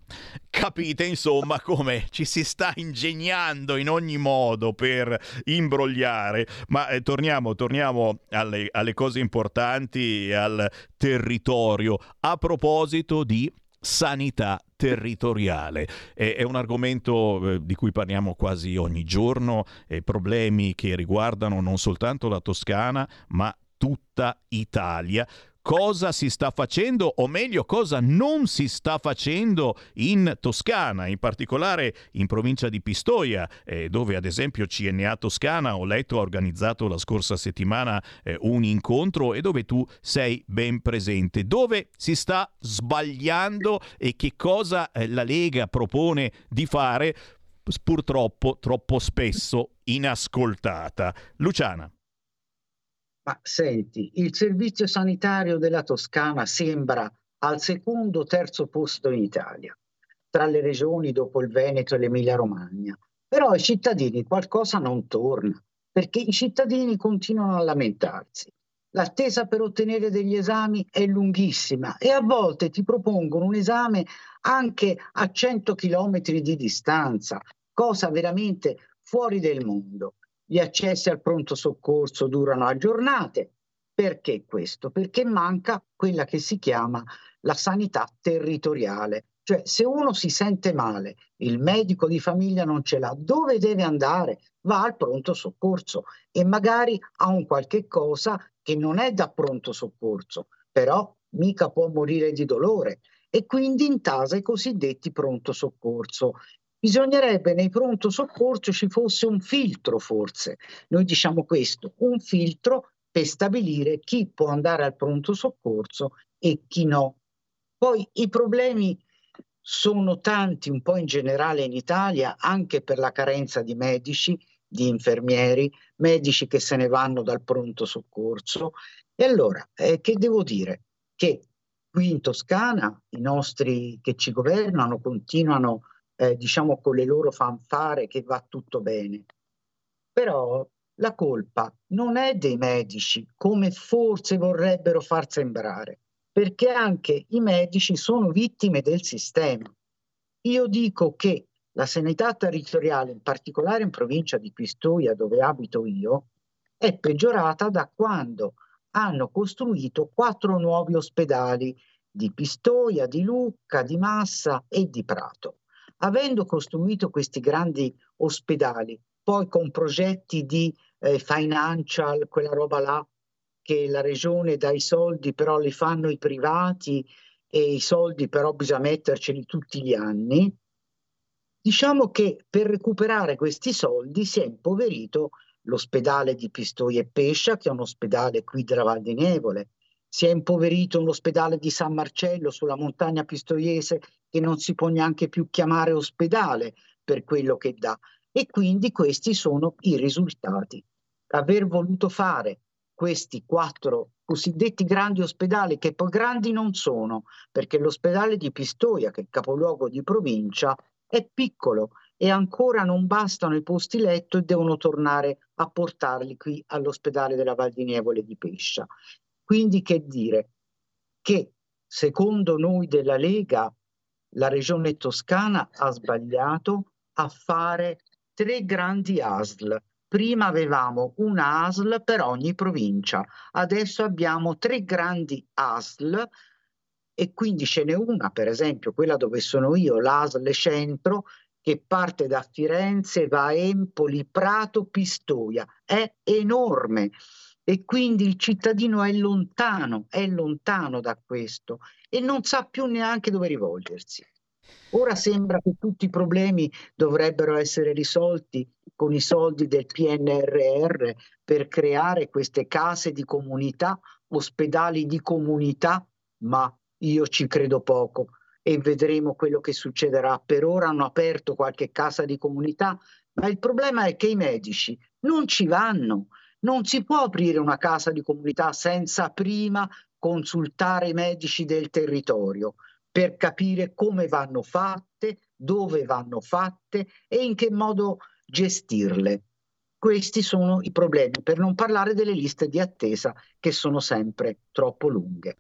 Capite insomma come ci si sta ingegnando in ogni modo per imbrogliare, ma eh, torniamo, torniamo alle, alle cose importanti al territorio. A proposito di sanità territoriale. È, è un argomento eh, di cui parliamo quasi ogni giorno, eh, problemi che riguardano non soltanto la Toscana, ma tutta Italia cosa si sta facendo o meglio cosa non si sta facendo in Toscana, in particolare in provincia di Pistoia, eh, dove ad esempio CNA Toscana, ho letto, ha organizzato la scorsa settimana eh, un incontro e dove tu sei ben presente. Dove si sta sbagliando e che cosa eh, la Lega propone di fare? Purtroppo troppo spesso inascoltata. Luciana. Ma senti, il servizio sanitario della Toscana sembra al secondo o terzo posto in Italia, tra le regioni dopo il Veneto e l'Emilia-Romagna. Però ai cittadini qualcosa non torna, perché i cittadini continuano a lamentarsi. L'attesa per ottenere degli esami è lunghissima e a volte ti propongono un esame anche a 100 km di distanza, cosa veramente fuori del mondo. Gli accessi al pronto soccorso durano a giornate. Perché questo? Perché manca quella che si chiama la sanità territoriale. Cioè, se uno si sente male, il medico di famiglia non ce l'ha, dove deve andare? Va al pronto soccorso e magari ha un qualche cosa che non è da pronto soccorso, però mica può morire di dolore e quindi intasa i cosiddetti pronto soccorso Bisognerebbe nei pronto soccorso ci fosse un filtro forse. Noi diciamo questo, un filtro per stabilire chi può andare al pronto soccorso e chi no. Poi i problemi sono tanti un po' in generale in Italia anche per la carenza di medici, di infermieri, medici che se ne vanno dal pronto soccorso. E allora, eh, che devo dire? Che qui in Toscana i nostri che ci governano continuano eh, diciamo con le loro fanfare che va tutto bene. Però la colpa non è dei medici, come forse vorrebbero far sembrare, perché anche i medici sono vittime del sistema. Io dico che la sanità territoriale, in particolare in provincia di Pistoia, dove abito io, è peggiorata da quando hanno costruito quattro nuovi ospedali di Pistoia, di Lucca, di Massa e di Prato avendo costruito questi grandi ospedali, poi con progetti di eh, financial, quella roba là che la regione dà i soldi, però li fanno i privati e i soldi però bisogna metterceli tutti gli anni, diciamo che per recuperare questi soldi si è impoverito l'ospedale di Pistoia e Pescia, che è un ospedale qui della Val di Nevole, si è impoverito l'ospedale di San Marcello sulla montagna pistoiese che non si può neanche più chiamare ospedale per quello che dà. E quindi questi sono i risultati. Aver voluto fare questi quattro cosiddetti grandi ospedali, che poi grandi non sono, perché l'ospedale di Pistoia, che è capoluogo di provincia, è piccolo e ancora non bastano i posti letto e devono tornare a portarli qui all'ospedale della Val di Nievole di Pescia. Quindi che dire? Che secondo noi della Lega la regione toscana ha sbagliato a fare tre grandi ASL. Prima avevamo una ASL per ogni provincia, adesso abbiamo tre grandi ASL e quindi ce n'è una, per esempio, quella dove sono io, l'ASL Centro, che parte da Firenze, va a Empoli, Prato, Pistoia. È enorme e quindi il cittadino è lontano, è lontano da questo e non sa più neanche dove rivolgersi. Ora sembra che tutti i problemi dovrebbero essere risolti con i soldi del PNRR per creare queste case di comunità, ospedali di comunità, ma io ci credo poco e vedremo quello che succederà. Per ora hanno aperto qualche casa di comunità, ma il problema è che i medici non ci vanno. Non si può aprire una casa di comunità senza prima consultare i medici del territorio per capire come vanno fatte, dove vanno fatte e in che modo gestirle. Questi sono i problemi, per non parlare delle liste di attesa che sono sempre troppo lunghe.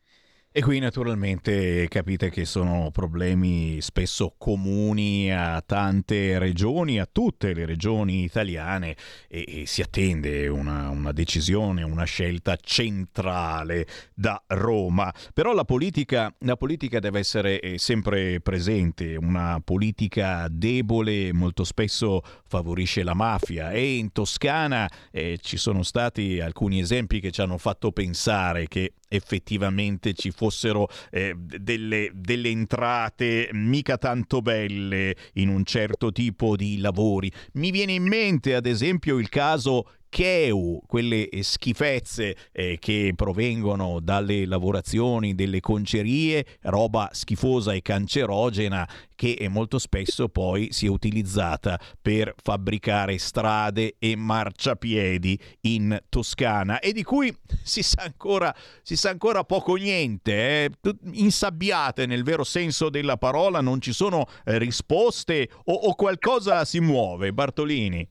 E qui naturalmente capite che sono problemi spesso comuni a tante regioni, a tutte le regioni italiane e, e si attende una, una, decisione, una scelta centrale da Roma. Però la politica, la politica deve essere eh, sempre presente, una politica debole molto spesso favorisce la mafia e in Toscana eh, ci sono stati alcuni esempi che ci hanno fatto pensare che effettivamente ci fossero eh, delle, delle entrate mica tanto belle in un certo tipo di lavori. Mi viene in mente ad esempio il caso Cheu, quelle schifezze eh, che provengono dalle lavorazioni delle concerie, roba schifosa e cancerogena che molto spesso poi si è utilizzata per fabbricare strade e marciapiedi in Toscana e di cui si sa ancora, si sa ancora poco niente, eh? insabbiate nel vero senso della parola, non ci sono eh, risposte o, o qualcosa si muove, Bartolini.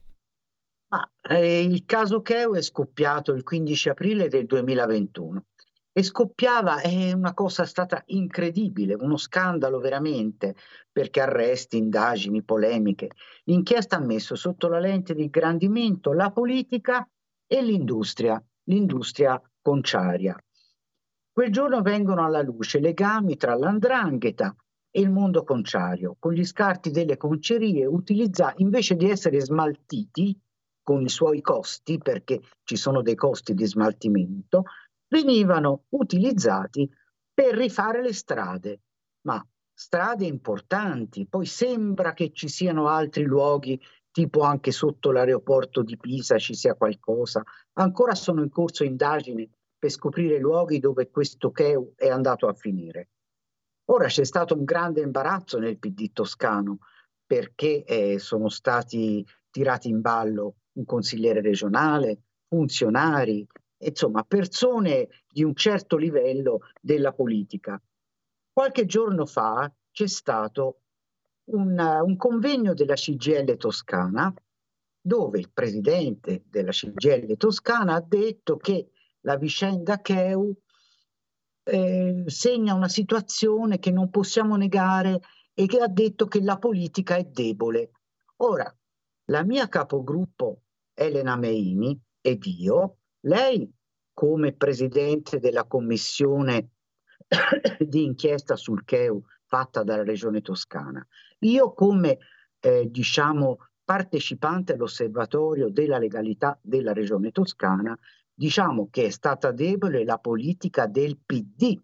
Ma, eh, il caso Cheu è scoppiato il 15 aprile del 2021 e scoppiava, è una cosa stata incredibile, uno scandalo veramente, perché arresti, indagini, polemiche. L'inchiesta ha messo sotto la lente di ingrandimento la politica e l'industria, l'industria conciaria. Quel giorno vengono alla luce legami tra l'andrangheta e il mondo conciario, con gli scarti delle concerie utilizzati invece di essere smaltiti con i suoi costi, perché ci sono dei costi di smaltimento, venivano utilizzati per rifare le strade, ma strade importanti. Poi sembra che ci siano altri luoghi, tipo anche sotto l'aeroporto di Pisa ci sia qualcosa. Ancora sono in corso indagini per scoprire luoghi dove questo Cheu è andato a finire. Ora c'è stato un grande imbarazzo nel PD toscano perché eh, sono stati tirati in ballo un consigliere regionale, funzionari, insomma persone di un certo livello della politica. Qualche giorno fa c'è stato un, un convegno della CGL toscana dove il presidente della CGL toscana ha detto che la vicenda Cheu eh, segna una situazione che non possiamo negare e che ha detto che la politica è debole. Ora, la mia capogruppo Elena Meini ed io, lei come presidente della commissione [coughs] di inchiesta sul CHEU fatta dalla Regione Toscana, io come eh, diciamo partecipante all'osservatorio della legalità della Regione Toscana, diciamo che è stata debole la politica del PD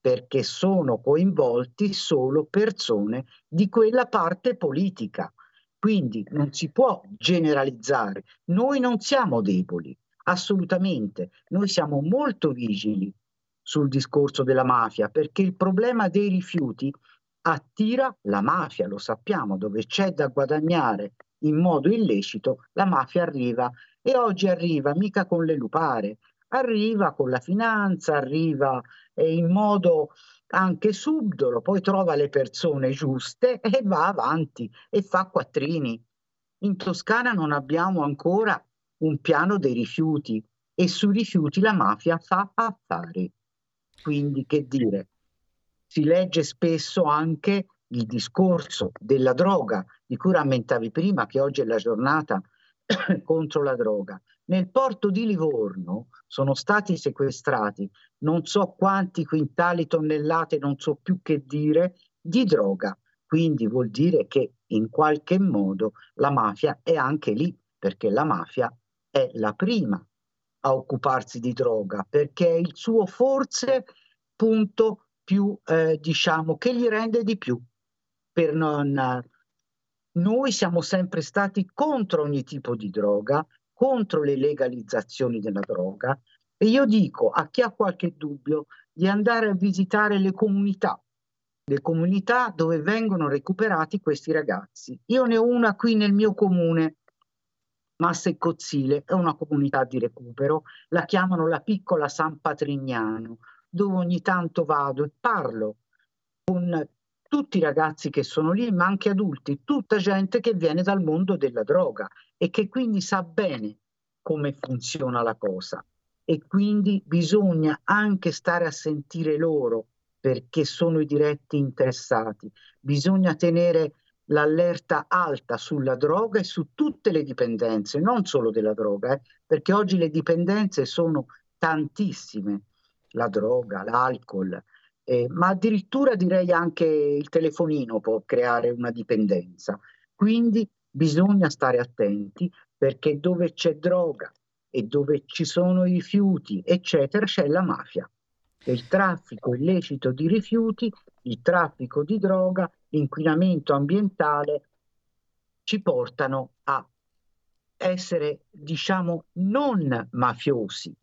perché sono coinvolti solo persone di quella parte politica quindi non si può generalizzare. Noi non siamo deboli, assolutamente. Noi siamo molto vigili sul discorso della mafia perché il problema dei rifiuti attira la mafia, lo sappiamo, dove c'è da guadagnare in modo illecito, la mafia arriva e oggi arriva mica con le lupare, arriva con la finanza, arriva eh, in modo anche subdolo, poi trova le persone giuste e va avanti e fa quattrini. In Toscana non abbiamo ancora un piano dei rifiuti e sui rifiuti la mafia fa affari. Quindi che dire, si legge spesso anche il discorso della droga, di cui rammentavi prima che oggi è la giornata [coughs] contro la droga. Nel porto di Livorno sono stati sequestrati non so quanti quintali, tonnellate, non so più che dire, di droga. Quindi vuol dire che in qualche modo la mafia è anche lì, perché la mafia è la prima a occuparsi di droga, perché è il suo forse punto più, eh, diciamo, che gli rende di più. Per non... Noi siamo sempre stati contro ogni tipo di droga, contro le legalizzazioni della droga e io dico a chi ha qualche dubbio di andare a visitare le comunità, le comunità dove vengono recuperati questi ragazzi. Io ne ho una qui nel mio comune, Massa e Cozzile, è una comunità di recupero, la chiamano la piccola San Patrignano, dove ogni tanto vado e parlo con tutti i ragazzi che sono lì, ma anche adulti, tutta gente che viene dal mondo della droga e che quindi sa bene come funziona la cosa. E quindi bisogna anche stare a sentire loro perché sono i diretti interessati. Bisogna tenere l'allerta alta sulla droga e su tutte le dipendenze, non solo della droga, eh, perché oggi le dipendenze sono tantissime, la droga, l'alcol, eh, ma addirittura direi anche il telefonino può creare una dipendenza. Quindi bisogna stare attenti perché dove c'è droga e dove ci sono i rifiuti, eccetera, c'è la mafia. il traffico illecito di rifiuti, il traffico di droga, l'inquinamento ambientale ci portano a essere, diciamo, non mafiosi,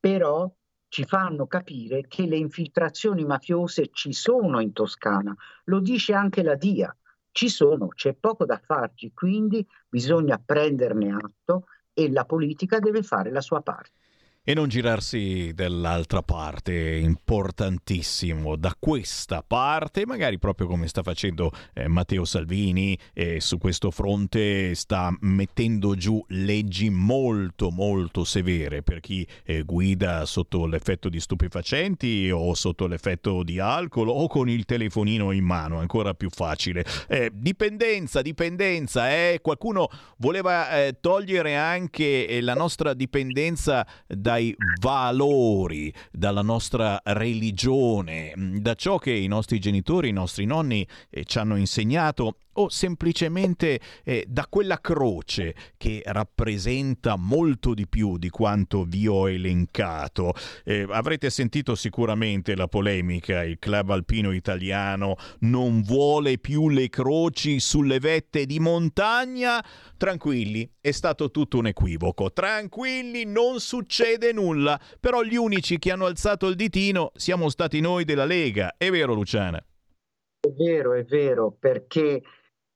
però ci fanno capire che le infiltrazioni mafiose ci sono in Toscana. Lo dice anche la DIA, ci sono, c'è poco da farci, quindi bisogna prenderne atto e la politica deve fare la sua parte e non girarsi dall'altra parte, importantissimo, da questa parte, magari proprio come sta facendo eh, Matteo Salvini, eh, su questo fronte sta mettendo giù leggi molto molto severe per chi eh, guida sotto l'effetto di stupefacenti o sotto l'effetto di alcol o con il telefonino in mano, ancora più facile. Eh, dipendenza, dipendenza, eh? qualcuno voleva eh, togliere anche la nostra dipendenza da dai valori, dalla nostra religione, da ciò che i nostri genitori, i nostri nonni eh, ci hanno insegnato o semplicemente eh, da quella croce che rappresenta molto di più di quanto vi ho elencato. Eh, avrete sentito sicuramente la polemica, il club alpino italiano non vuole più le croci sulle vette di montagna. Tranquilli, è stato tutto un equivoco. Tranquilli, non succede nulla. Però gli unici che hanno alzato il ditino siamo stati noi della Lega. È vero Luciana? È vero, è vero, perché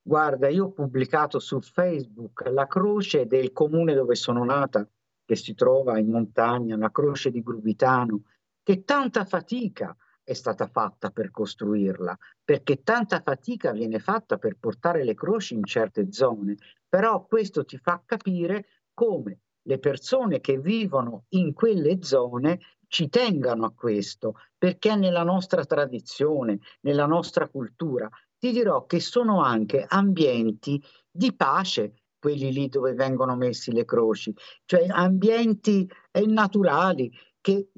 Guarda, io ho pubblicato su Facebook la croce del comune dove sono nata, che si trova in montagna, la croce di Grubitano, che tanta fatica è stata fatta per costruirla, perché tanta fatica viene fatta per portare le croci in certe zone, però questo ti fa capire come le persone che vivono in quelle zone ci tengano a questo, perché è nella nostra tradizione, nella nostra cultura ti dirò che sono anche ambienti di pace, quelli lì dove vengono messi le croci, cioè ambienti eh, naturali che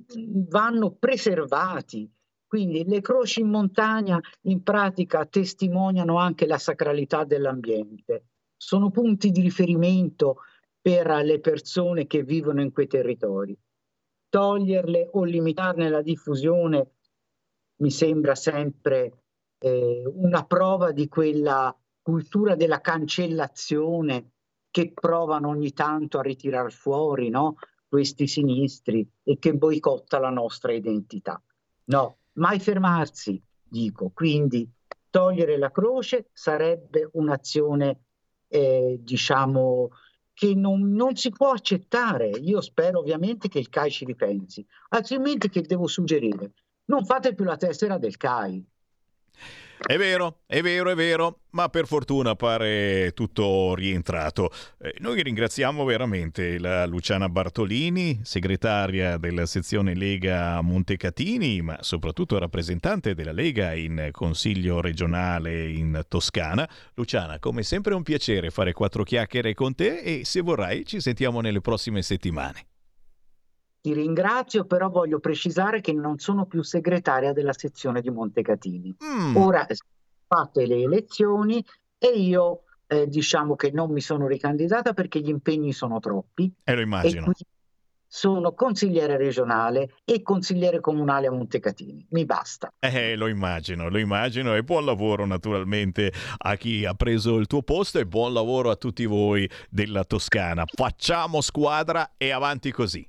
vanno preservati. Quindi le croci in montagna in pratica testimoniano anche la sacralità dell'ambiente, sono punti di riferimento per le persone che vivono in quei territori. Toglierle o limitarne la diffusione mi sembra sempre eh, una prova di quella cultura della cancellazione che provano ogni tanto a ritirare fuori no? questi sinistri e che boicotta la nostra identità. No, mai fermarsi, dico. Quindi togliere la croce sarebbe un'azione, eh, diciamo, che non, non, si può accettare. Io spero ovviamente che il CAI ci ripensi, altrimenti che devo suggerire? Non fate più la tessera del CAI, è vero, è vero, è vero, ma per fortuna pare tutto rientrato. Eh, noi ringraziamo veramente la Luciana Bartolini, segretaria della sezione Lega Montecatini, ma soprattutto rappresentante della Lega in Consiglio regionale in Toscana. Luciana, come sempre è un piacere fare quattro chiacchiere con te e se vorrai ci sentiamo nelle prossime settimane. Ti ringrazio, però voglio precisare che non sono più segretaria della sezione di Montecatini. Mm. Ora fatte le elezioni e io eh, diciamo che non mi sono ricandidata perché gli impegni sono troppi. E lo immagino. E sono consigliere regionale e consigliere comunale a Montecatini. Mi basta. Eh, lo immagino, lo immagino e buon lavoro naturalmente a chi ha preso il tuo posto e buon lavoro a tutti voi della Toscana. Facciamo squadra e avanti così.